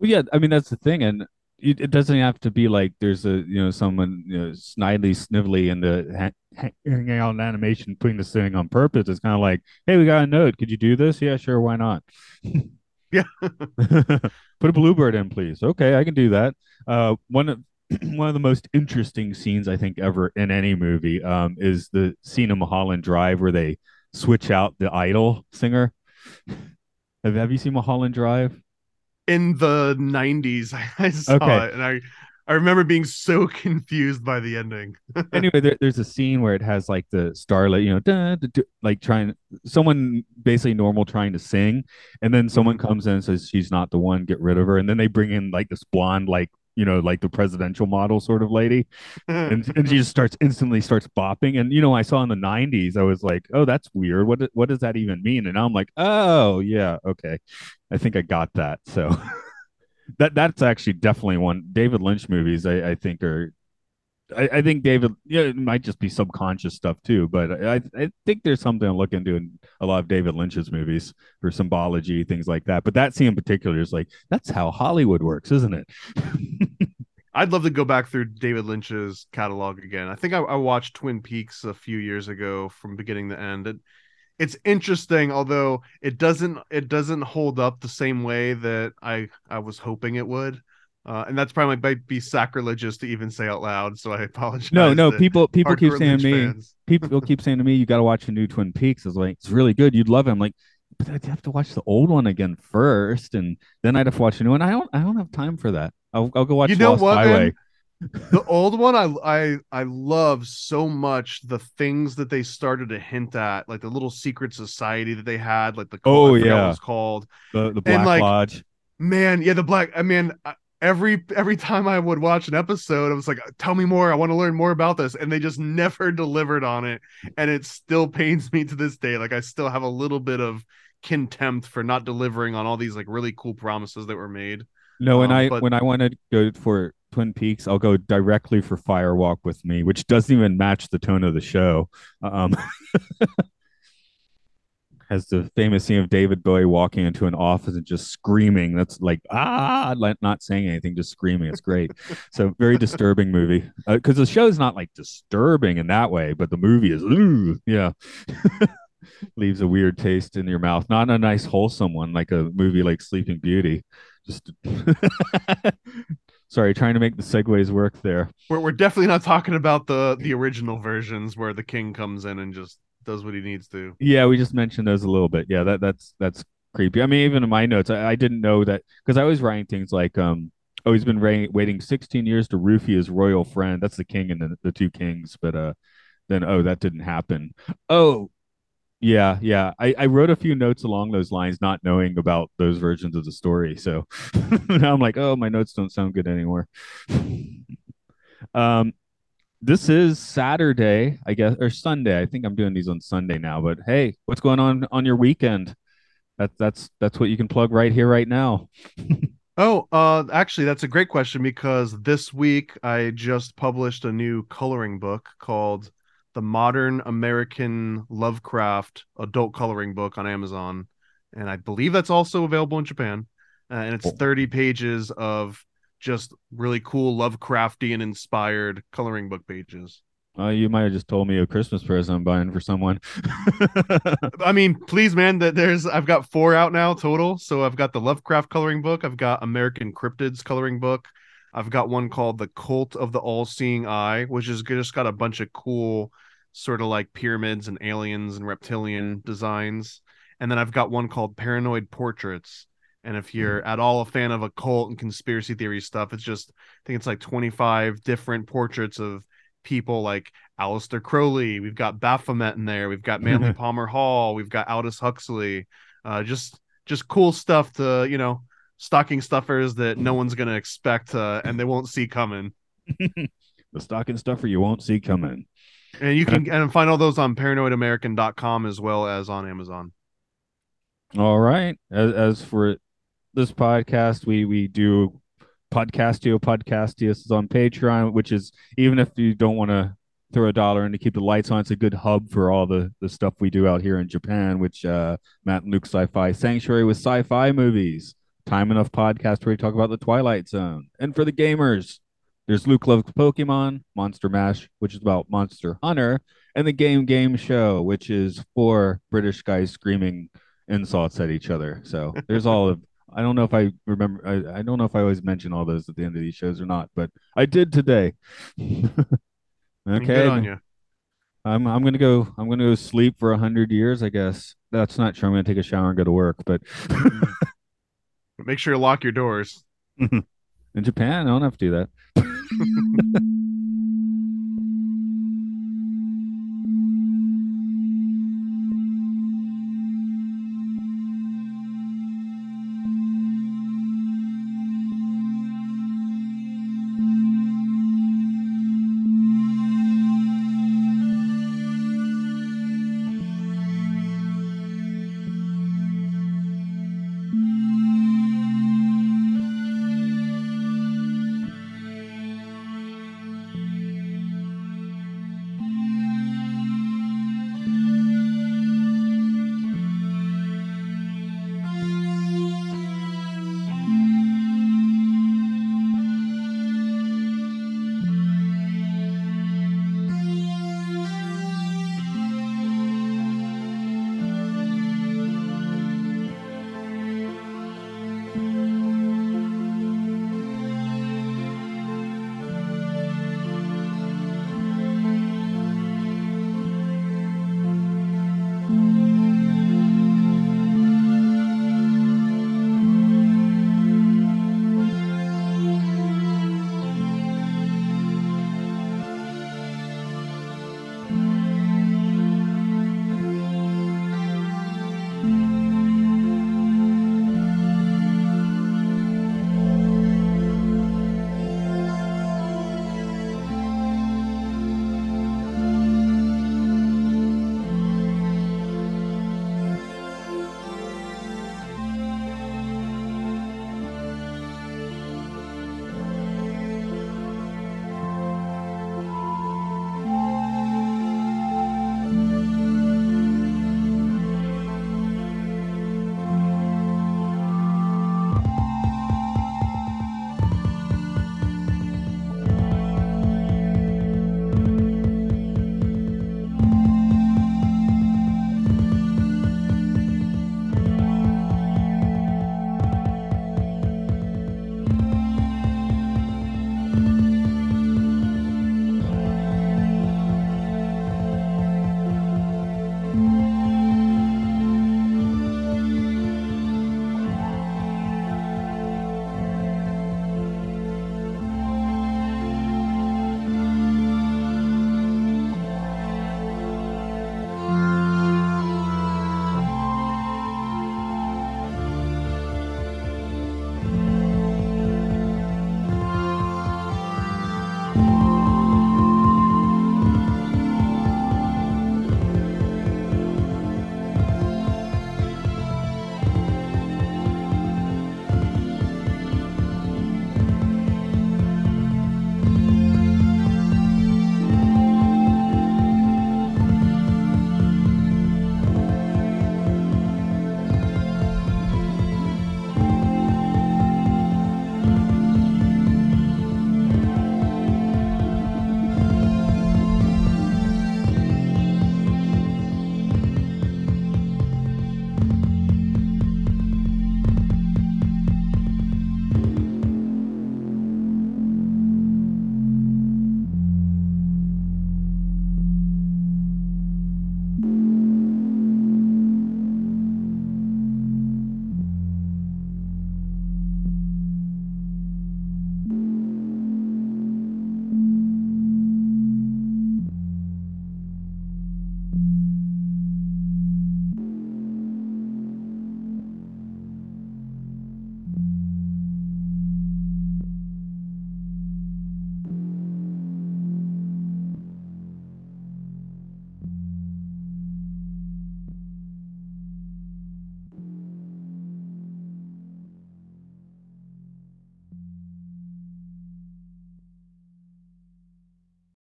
Well, yeah, I mean that's the thing, and it, it doesn't have to be like there's a you know someone you know snidely snivelly in the hanging out in animation putting this thing on purpose. It's kind of like, hey, we got a note. Could you do this? Yeah, sure. Why not?
Yeah.
Put a bluebird in, please. Okay, I can do that. Uh, one of one of the most interesting scenes I think ever in any movie um, is the scene in Mulholland Drive where they switch out the idol singer. Have, have you seen Mulholland Drive?
In the 90s, I saw
Okay.
it and I I remember being so confused by the ending.
anyway, there, there's a scene where it has like the starlight, you know, da, da, da, like trying someone basically normal trying to sing, and then someone comes in and says she's not the one, get rid of her, and then they bring in like this blonde, like you know, like the presidential model sort of lady, mm-hmm. and and she just starts instantly starts bopping, and you know, I saw in the '90s, I was like, oh, that's weird. What what does that even mean? And I'm like, oh yeah, okay, I think I got that. So. That that's actually definitely one David Lynch movies. I, I think are I, I think David, yeah, it might just be subconscious stuff too, but I, I think there's something to look into in a lot of David Lynch's movies for symbology, things like that. But that scene in particular is like, that's how Hollywood works, isn't it?
I'd love to go back through David Lynch's catalog again. I think I, I watched Twin Peaks a few years ago from beginning to end. It, it's interesting, although it doesn't it doesn't hold up the same way that I I was hoping it would. Uh, and that's probably might be sacrilegious to even say out loud. So I apologize.
no, no, people people keep saying to me, people keep saying to me, you got to watch the new Twin Peaks. I was like, it's really good. You'd love it. I'm like, but I'd have to watch the old one again first, and then I'd have to watch the new one. I don't, I don't have time for that. I'll, I'll go watch
You know
Lost
what,
Highway.
the old one I I I love so much the things that they started to hint at, like the little secret society that they had, like the
Oh, yeah.
it was called.
The the Black
like,
Lodge.
Man, yeah, the black. I mean, I- every every time I would watch an episode, I was like, "Tell me more. I want to learn more about this," and they just never delivered on it, and it still pains me to this day. Like I still have a little bit of contempt for not delivering on all these like really cool promises that were made.
No, when
Um,
I
but-
when I want to go for Twin Peaks, I'll go directly for Firewalk with Me, which doesn't even match the tone of the show. Um, has the famous scene of David Bowie walking into an office and just screaming. That's like ah, not saying anything, just screaming. It's great. so very disturbing movie because the show's not like disturbing in that way, but the movie is ooh, yeah. Leaves a weird taste in your mouth. Not a nice wholesome one like a movie like Sleeping Beauty. Just sorry, trying to make the segues work there.
We're we're definitely not talking about the the original versions where the king comes in and just does what he needs to.
Yeah, we just mentioned those a little bit. Yeah, that that's that's creepy. I mean, even in my notes, I, I didn't know that because I was writing things like, um, oh, he's been waiting 16 years to roofie his royal friend. That's the king and the, the two kings. But uh, then oh, that didn't happen. Oh, yeah, yeah. I, I wrote a few notes along those lines, not knowing about those versions of the story. So now I'm like, oh, my notes don't sound good anymore. um, this is Saturday, I guess, or Sunday. I think I'm doing these on Sunday now. But hey, what's going on on your weekend? That's that's that's what you can plug right here, right now.
Oh, uh, actually, that's a great question because this week I just published a new coloring book called The Modern American Lovecraft Adult Coloring Book on Amazon. And I believe that's also available in Japan. Uh, and it's
Cool.
30 pages of just really cool Lovecraftian inspired coloring book pages.
Uh, you might have just told me a Christmas present I'm buying for someone.
I mean, please, man, that there's I've got four out now total. So I've got the Lovecraft coloring book, I've got American Cryptids coloring book, I've got one called The Cult of the All-Seeing Eye, which is just got a bunch of cool sort of like pyramids and aliens and reptilian designs. And then I've got one called Paranoid Portraits. And if you're at all a fan of occult and conspiracy theory stuff, it's just I think it's like 25 different portraits of people like Aleister Crowley, we've got Baphomet in there, we've got Manly Palmer Hall, we've got Aldous Huxley. Uh, just just cool stuff to you know stocking stuffers that no one's gonna expect uh, and they won't see coming.
the stocking stuffer you won't see coming.
And you can and find all those on paranoidamerican.com as well as on Amazon.
All right. As, as for this podcast, we we do podcastio This is on Patreon, which is even if you don't want to throw a dollar in to keep the lights on, it's a good hub for all the the stuff we do out here in Japan. Which uh, Matt and Luke Sci-Fi Sanctuary with sci-fi movies, Time Enough podcast where we talk about the Twilight Zone. And for the gamers, there's Luke Loves Pokemon, Monster Mash, which is about Monster Hunter, and the Game Game Show, which is four British guys screaming insults at each other. So there's all of I don't know if I remember I, I don't know if I always mention all those at the end of these shows or not, but I did today. Okay.
on you.
I'm I'm gonna go I'm gonna go sleep for a hundred years, I guess. That's not true. I'm gonna take a shower and go to work, but
But make sure you lock your doors.
in Japan, I don't have to do that.